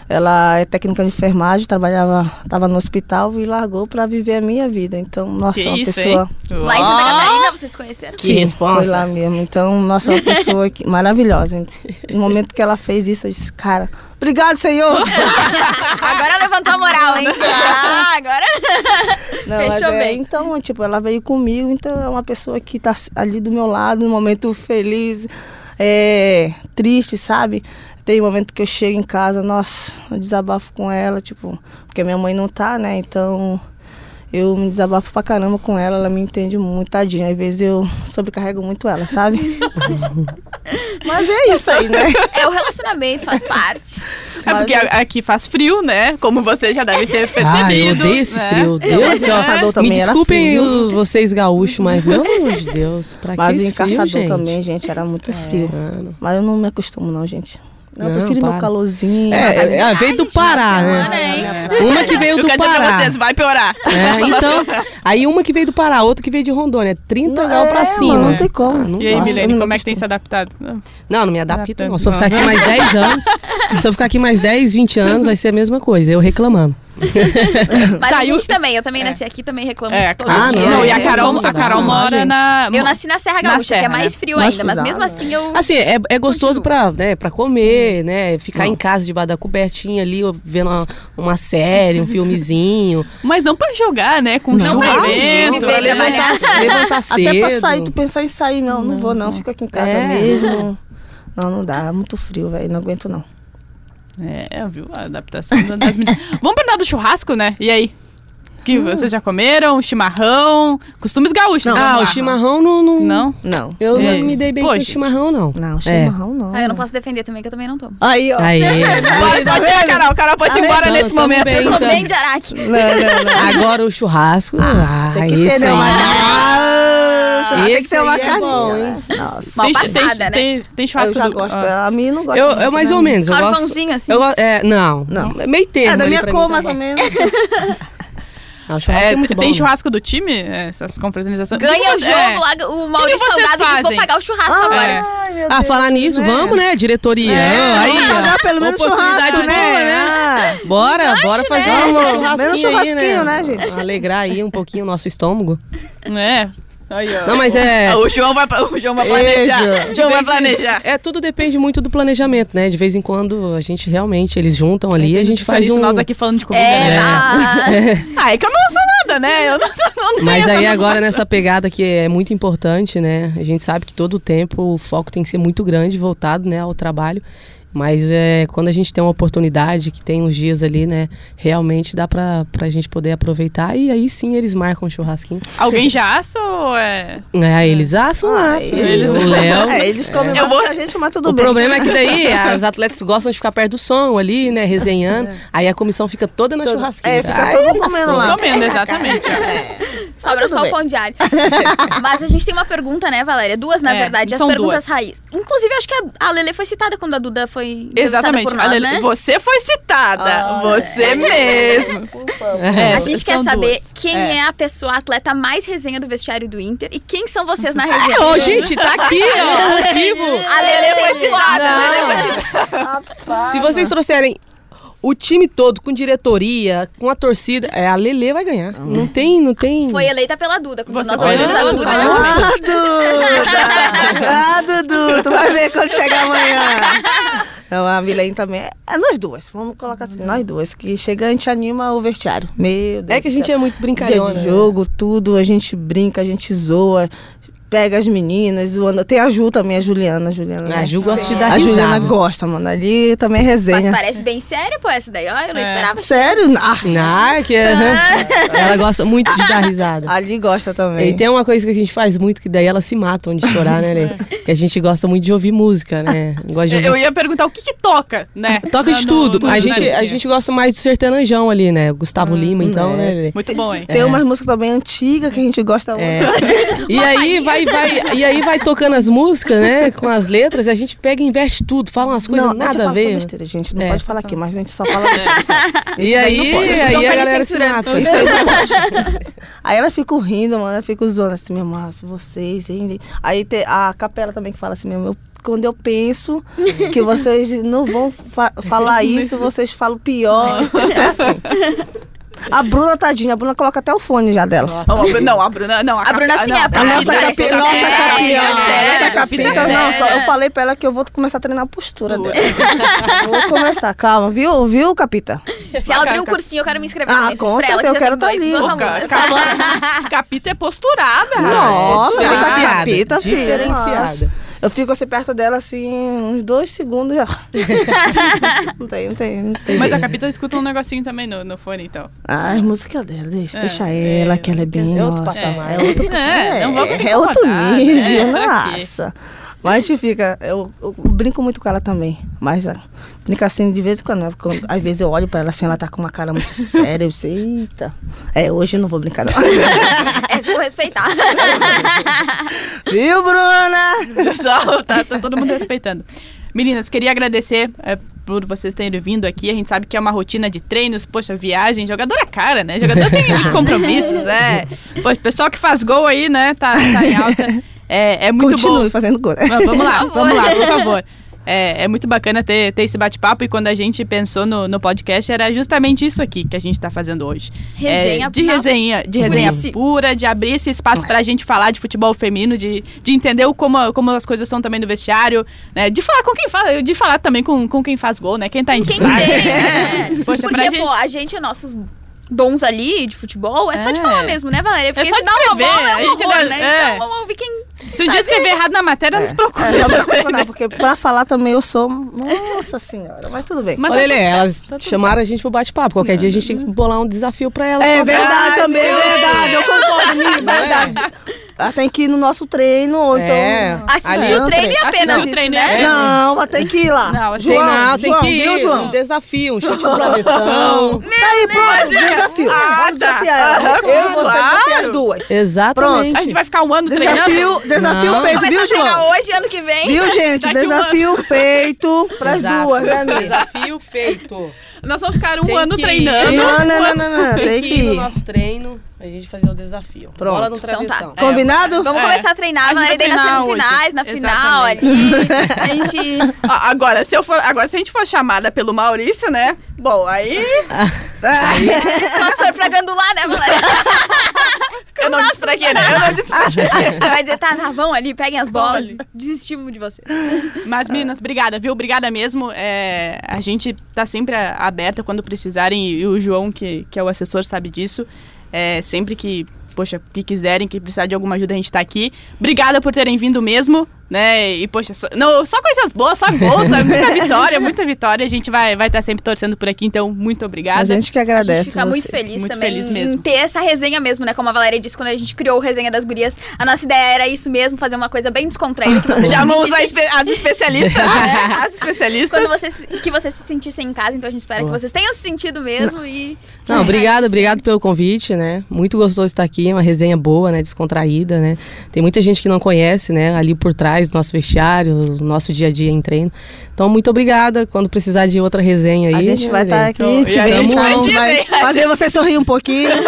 Ela é técnica de enfermagem, trabalhava, estava no hospital e largou pra viver a minha vida. Então, nossa, Que uma isso, pessoa hein? Lá em Santa Catarina, vocês conheceram? Que responsa. Foi lá mesmo. Então, nossa, uma pessoa que, (laughs) maravilhosa. No momento que ela fez isso, eu disse, cara, obrigado, Senhor. (laughs) Agora levantou a moral, hein? Ah, agora. Não, Fechou é, bem. Então, tipo, ela veio comigo, então é uma pessoa que tá ali do meu lado, no momento feliz, é, triste, sabe? Tem momento que eu chego em casa, nossa, eu desabafo com ela, tipo, porque minha mãe não tá, né? Então eu me desabafo pra caramba com ela, ela me entende muito, tadinha. Às vezes eu sobrecarrego muito ela, sabe? (laughs) Mas é isso aí, né? É o relacionamento, faz parte. É porque a- aqui faz frio, né? Como você já deve ter Ah, eu percebido. odeio esse né? frio. Deus céu. Caçador Me também era desculpem os- vocês gaúchos, mas pelo amor de Deus, pra que Mas esse em frio, Caçador gente? também, gente, era muito frio. Mano. Mas eu não me acostumo, não, gente. Eu Não, prefiro para. meu calorzinho. É, é, Ah, veio do Pará, semana, né? hein? Uma que veio Eu do quero dizer pra Pará. vocês, vai piorar. É, então, aí uma que veio do Pará, outra que veio de Rondônia. 30 Não, graus pra é, cima. mano, não tem como. Ah, não E aí, eu Milene, como é que tem se adaptado? Não. Não, não me adapto, não. Se eu ficar aqui mais 10 anos, se eu ficar aqui mais 10, 20 anos, vai ser a mesma coisa. Eu reclamando. Mas Tá, a gente o- também, eu também nasci aqui, também reclamo É, todo ah, dia. não, não, e a é, Carol, a Carol mora na. Eu nasci na Serra Na Gaúcha, que é Serra, mais né? frio ainda, mas mesmo assim eu. Assim, é, é gostoso pra, né, pra comer, né? Ficar Não. em casa debaixo da cobertinha ali, vendo uma, uma série, um filmezinho. (laughs) Mas não pra jogar, né? Com Não chuva pra dentro, existir, viver levantar- Levantar cedo. Até pra sair, tu pensar em sair, não, não vou não, fico aqui em casa É. mesmo. Não, não dá, é muito frio, velho, não aguento não. É, viu? A adaptação das meninas. (laughs) Vamos perguntar do churrasco, né? E aí? que vocês já comeram? Chimarrão? Costumes gaúchos. Não. né? Ah, o chimarrão não. não... Não? Não. Eu É. não me dei bem Pô, com o gente. chimarrão, não. Não, chimarrão não. Ah, eu não posso defender também, que eu também não tomo. Aí, ó. Aí. (laughs) Pode, Tá pode? Carol. Carol pode ir embora nesse momento. bem. Eu sou Então. bem de Araque. Não, não, não. (laughs) Agora o churrasco. Ah, Tem que ter, né? Ah, tem que ter uma é carninha. bom, né? Nossa. Mal Tem, passada, tem, né? tem, tem Eu churrasco já do- gosto. ah. A mim não gosta Eu, mais né? ou menos. Eu gosto, assim? É, não. Não. Meio termo. É da minha cor, mais ou menos. (laughs) Ah, o churrasco é, É, muito tem bom. churrasco do time? É, Essas confraternizações. Ganha o jogo é. lá, o Maurício Salgado diz, vou fazem? pagar o churrasco agora. Ai, meu Ah, Deus, falar nisso, vamos, né? Diretoria. É, aí, Vamos pagar pelo menos Oportunidade churrasco, boa, né? Ah. Bora, bora fazer né? um churrasquinho menos aí, churrasquinho, né, gente? Alegrar aí um pouquinho o nosso estômago. É. Aí, ó. Não, mas é... Ah, O João vai, o João vai planejar. O João vai planejar. É, tudo depende muito do planejamento, né? De vez em quando a gente realmente, eles juntam ali e a gente faz um... Nós aqui falando de comida, É, né? tá. (laughs) Ah, é que eu não sou nada, né? Eu não, não tenho Mas aí agora formação. nessa pegada que é muito importante, né? A gente sabe que todo o tempo o foco tem que ser muito grande, voltado, né, ao trabalho. Mas é quando a gente tem uma oportunidade, que tem uns dias ali, né, realmente dá pra, pra gente poder aproveitar e aí sim eles marcam o churrasquinho. Alguém já (laughs) assa ou é... É, eles assam lá. Ah, eles- O Léo. (laughs) É, eles comem Eu mais vou- a gente, mas tudo O bem. problema é que daí (laughs) as atletas gostam de ficar perto do som ali, né, resenhando. Aí a comissão fica toda na Todo- churrasqueira. é, fica Aí todo lascou. comendo lá. Comendo, exatamente. ó. Sobra tudo só o pão diário. Mas a gente tem uma pergunta, né, Valéria? Duas, na É, verdade. As são perguntas duas. raiz. Inclusive, acho que a, a Lele foi citada quando a Duda foi entrevistada Exatamente. por nós, Olha, né? Você foi citada. Ah, você mesmo. (laughs) É, A gente quer saber duas. quem É. é. a pessoa a atleta mais resenha do vestiário do Inter e quem são vocês na (laughs) resenha. Ô, gente, tá aqui, ó, (laughs) ao vivo. A Lele foi citada. Se vocês trouxerem o time todo com diretoria, com a torcida, é, a Lele vai ganhar. Não tem, não tem. Foi eleita pela Duda. Você nós foi eleita Duda, pela ela Duda. Ah, Duda! Ah, Dudu, tu vai ver quando chegar amanhã. Não, a Milene também. É, é nós duas, vamos colocar assim, nós duas. Que chega, a gente anima o vestiário. Meu Deus. É que a gente é muito Dia brincalhona. de né? jogo, tudo, a gente brinca, a gente zoa. Pega as meninas, zoando. Tem a Ju também, a Juliana. A Juliana, A né? Ju gosta de dar A risada. Juliana gosta, mano. Ali também é Mas resenha. parece bem séria, pô, essa daí. Ó, eu não É. esperava. Sério? Ah, (laughs) Não, que é- ela gosta muito de dar risada. (laughs) Ali gosta também. E tem uma coisa que a gente faz muito, que daí elas se matam de chorar, né, Lê? Que a gente gosta muito de ouvir música, né? Gosta de ouvir Eu ia perguntar o que que toca, né? (laughs) Toca de tudo. no- A gente, a gente gosta mais de sertanejão ali, né? Gustavo Lima, então, é. né, Lê? Muito bom, hein? Tem umas músicas também antigas que a gente gosta É. muito. E aí vai, vai, e aí vai tocando as músicas, né? Com as letras, e a gente pega e inverte tudo, fala umas coisas não, a gente nada a ver. besteira, gente. Não É. pode falar aqui, mas a gente só fala besteira. (laughs) sabe? E Isso daí aí, não pode. aí a galera se mata. Isso aí não (laughs) pode. Aí ela fica rindo, mano. Ela fica zoando assim, meu irmão, vocês, hein? Aí tem a capela também que fala assim, meu. Quando eu penso que vocês não vão fa- (laughs) falar isso, vocês falam pior. É assim. A Bruna, tadinha, a Bruna coloca até o fone já dela. Não, a Bruna- Não, a Bruna. Não, a, A Bruna, sim, não, é a A Capita nossa, é capi nossa é séria, nossa é capita. séria. Não, só eu falei pra ela que eu vou começar a treinar a postura dela. vou começar, calma, viu, viu, capita? Se ela abrir um cursinho, eu quero me inscrever. Ah, com certeza, eu quero tem tá ali. Capita é posturada. Nossa, essa capita, filha. diferenciada. Eu fico assim perto dela, assim, uns dois segundos já. (laughs) não tem, não tem, não tem. Mas a. Capita escuta um negocinho também no, no fone, então. Ah, a música dela, deixa, É, deixa é, ela, que ela é bem. é outro nossa, patamar. É outro É, não vamos se é outro nível, né? Quê? nossa. Mas a gente fica, eu, eu brinco muito com ela também. Mas ah, brinca assim de vez em quando, né? Porque quando- às vezes eu olho pra ela assim, ela tá com uma cara muito (laughs) séria. Eu sei, eita. É, hoje eu não vou brincar, não. (laughs) Eu vou respeitar. (laughs) Viu, Bruna? Pessoal, tá, tá todo mundo respeitando. Meninas, queria agradecer é, por vocês terem vindo aqui. A gente sabe que é uma rotina de treinos, poxa, viagem, jogador é cara, né? Jogador tem muitos compromissos, é. Poxa, pessoal que faz gol aí, né, tá, tá em alta. É, é muito Continue bom. fazendo gol. Mas vamos lá, (laughs) vamos lá, por favor. É, é muito bacana ter, ter esse bate-papo e quando a gente pensou no, no podcast era justamente isso aqui que a gente está fazendo hoje. Resenha É, de na- resenha, de resenha Purice. pura, de abrir esse espaço pra gente falar de futebol feminino, de, de entender o- como, como as coisas são também no vestiário, né? De falar com quem fala, de falar também com, com quem faz gol, né? Quem tá em Quem destaque. tem, (laughs) né? Poxa, Porque, pra gente- pô, a gente é nossos bons ali de futebol, é, só de É. falar mesmo, né, Valéria? Porque É só se dá uma bola, é a um gente horror, dá- né? é. Então vamos ouvir quem... Se o dia escrever errado na matéria, não se preocupe. É, não não, porque pra falar também eu sou. Nossa senhora, mas tudo bem. Mas Olha, tá Lê, certo, elas tá chamaram a gente pro bate-papo. Qualquer dia a gente tem que bolar um desafio pra elas. É verdade também, é verdade. Eu concordo, Mi, verdade. Ela tem que ir no nosso treino, ou então. É. Assistir o treino e apenas Assistir o isso, treino né? é- Não, vai ter que ir lá. Não, assim, João, não, tem João, que ir. viu, Um João? desafio, um chute no (laughs) travessão. Tá aí, pronto, desafio. Ah, Vamos tá. desafiar ela. Aham, Eu e você claro. desafiar as duas. Exatamente. A gente vai ficar um ano treinando. Desafio, desafio Não. feito, viu, a João? hoje, ano que vem. Viu, gente? Um Desafio (laughs) feito pras Exato. duas, né, amiga? Desafio feito. Nós vamos ficar um Tem ano que ir. treinando. Não, não, não, não, não. Tem, Tem que ir no nosso treino, a gente fazer o desafio. Pronto. Bola no Então tá. travessão. Combinado? Vamos É. começar a treinar, A gente vai daí nas treinar semifinais, hoje. na final Exatamente. ali. (laughs) A gente... Ah, Agora, se eu for, agora, se a gente for chamada pelo Maurício, né? Bom, aí Só se for pra gandular, né, Valéria? eu não disse pra quê, né? Eu não disse pra quê. Vai dizer, tá, tá, vão ali, peguem as bolas. Desestimos de você. Mas, meninas, obrigada, viu? Obrigada mesmo. É, a gente tá sempre aberta quando precisarem e o João, que, que é o assessor, sabe disso. É, sempre que, poxa, que quiserem, que precisar de alguma ajuda, a gente tá aqui. Obrigada por terem vindo mesmo, né? E, poxa, só, não, só coisas boas, só gols, só (laughs) muita vitória, muita vitória. A gente vai estar vai tá sempre torcendo por aqui, então, muito obrigada. A gente que A agradece. gente fica muito vocês. feliz Muito também feliz em mesmo. ter essa resenha mesmo, né? Como a Valéria disse quando a gente criou o Resenha das Gurias. A nossa ideia era isso mesmo, fazer uma coisa bem descontraída. Que vocês (laughs) Já vamos sentissem- as especialistas, (laughs) né? As especialistas. Quando vocês, que vocês se sentissem em casa, então a gente espera Boa. que vocês tenham se sentido mesmo e... Não, obrigado, obrigado pelo convite, né? Muito gostoso estar aqui, uma resenha boa, né? Descontraída, né? Tem muita gente que não conhece, né? Ali por trás nosso vestiário, nosso dia a dia em treino. Então, muito obrigada. Quando precisar de outra resenha aí. A gente vai estar aqui, E te vendo, vai vai fazer você sorrir um pouquinho. (laughs)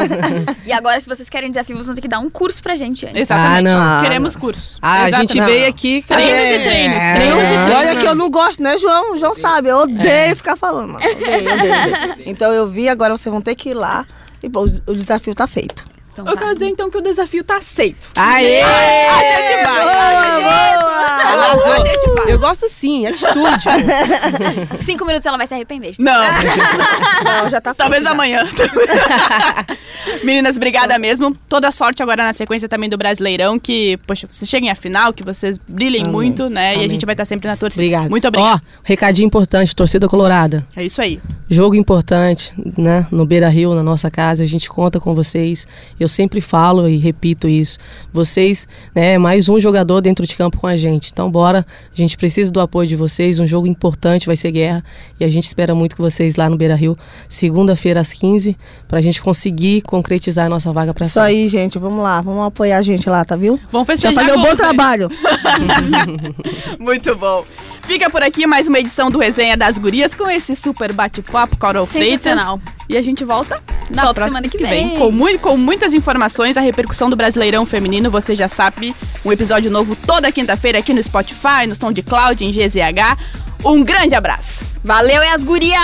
(laughs) E agora, se vocês querem desafio, vocês vão ter que dar um curso pra gente antes. Exatamente. Ah, não. Queremos cursos. Ah, a gente Exatamente. veio aqui. Treinos cara. e treinos, É. treinos E treinos. olha que eu não gosto, né, João? O João sabe, eu odeio ficar falando. Odeio, odeio, odeio. (laughs) Então eu vi, agora vocês vão ter que ir lá. E pô, o desafio tá feito. Então Eu tá. quero dizer então que o desafio tá aceito. Aê! A gente vai. Boa! Arrasou. Eu gosto sim, atitude. (laughs) Cinco minutos ela vai se arrepender. Não, (laughs) Não, já tá talvez já. amanhã. (laughs) Meninas, obrigada mesmo. Toda sorte agora na sequência também do Brasileirão, que, poxa, vocês cheguem à final, que vocês brilhem Amém. muito, né? E a Amém. gente vai estar sempre na torcida. Obrigada. Muito obrigada. Ó, recadinho importante, torcida colorada. É isso aí. Jogo importante, né? No Beira Rio, na nossa casa, a gente conta com vocês. Eu sempre falo e repito isso. Vocês, né, é mais um jogador dentro de campo com a gente. Então, bora. A gente precisa do apoio de vocês. Um jogo importante vai ser guerra. E a gente espera muito que vocês lá no Beira Rio, segunda-feira às 15, pra gente conseguir concretizar a nossa vaga pra Isso cima. aí, gente. Vamos lá, vamos apoiar a gente lá, tá viu? Vamos Já festejar fazer um bom trabalho. (laughs) Muito bom. Fica por aqui mais uma edição do Resenha das Gurias com esse super bate-papo, Carol Freitas. Sensacional. E a gente volta na Volta próxima semana que vem. Com, mui- com muitas informações, a repercussão do Brasileirão Feminino, você já sabe. Um episódio novo toda quinta-feira aqui no Spotify, no Som de Cloud, em GZH. Um grande abraço. Valeu, e as gurias!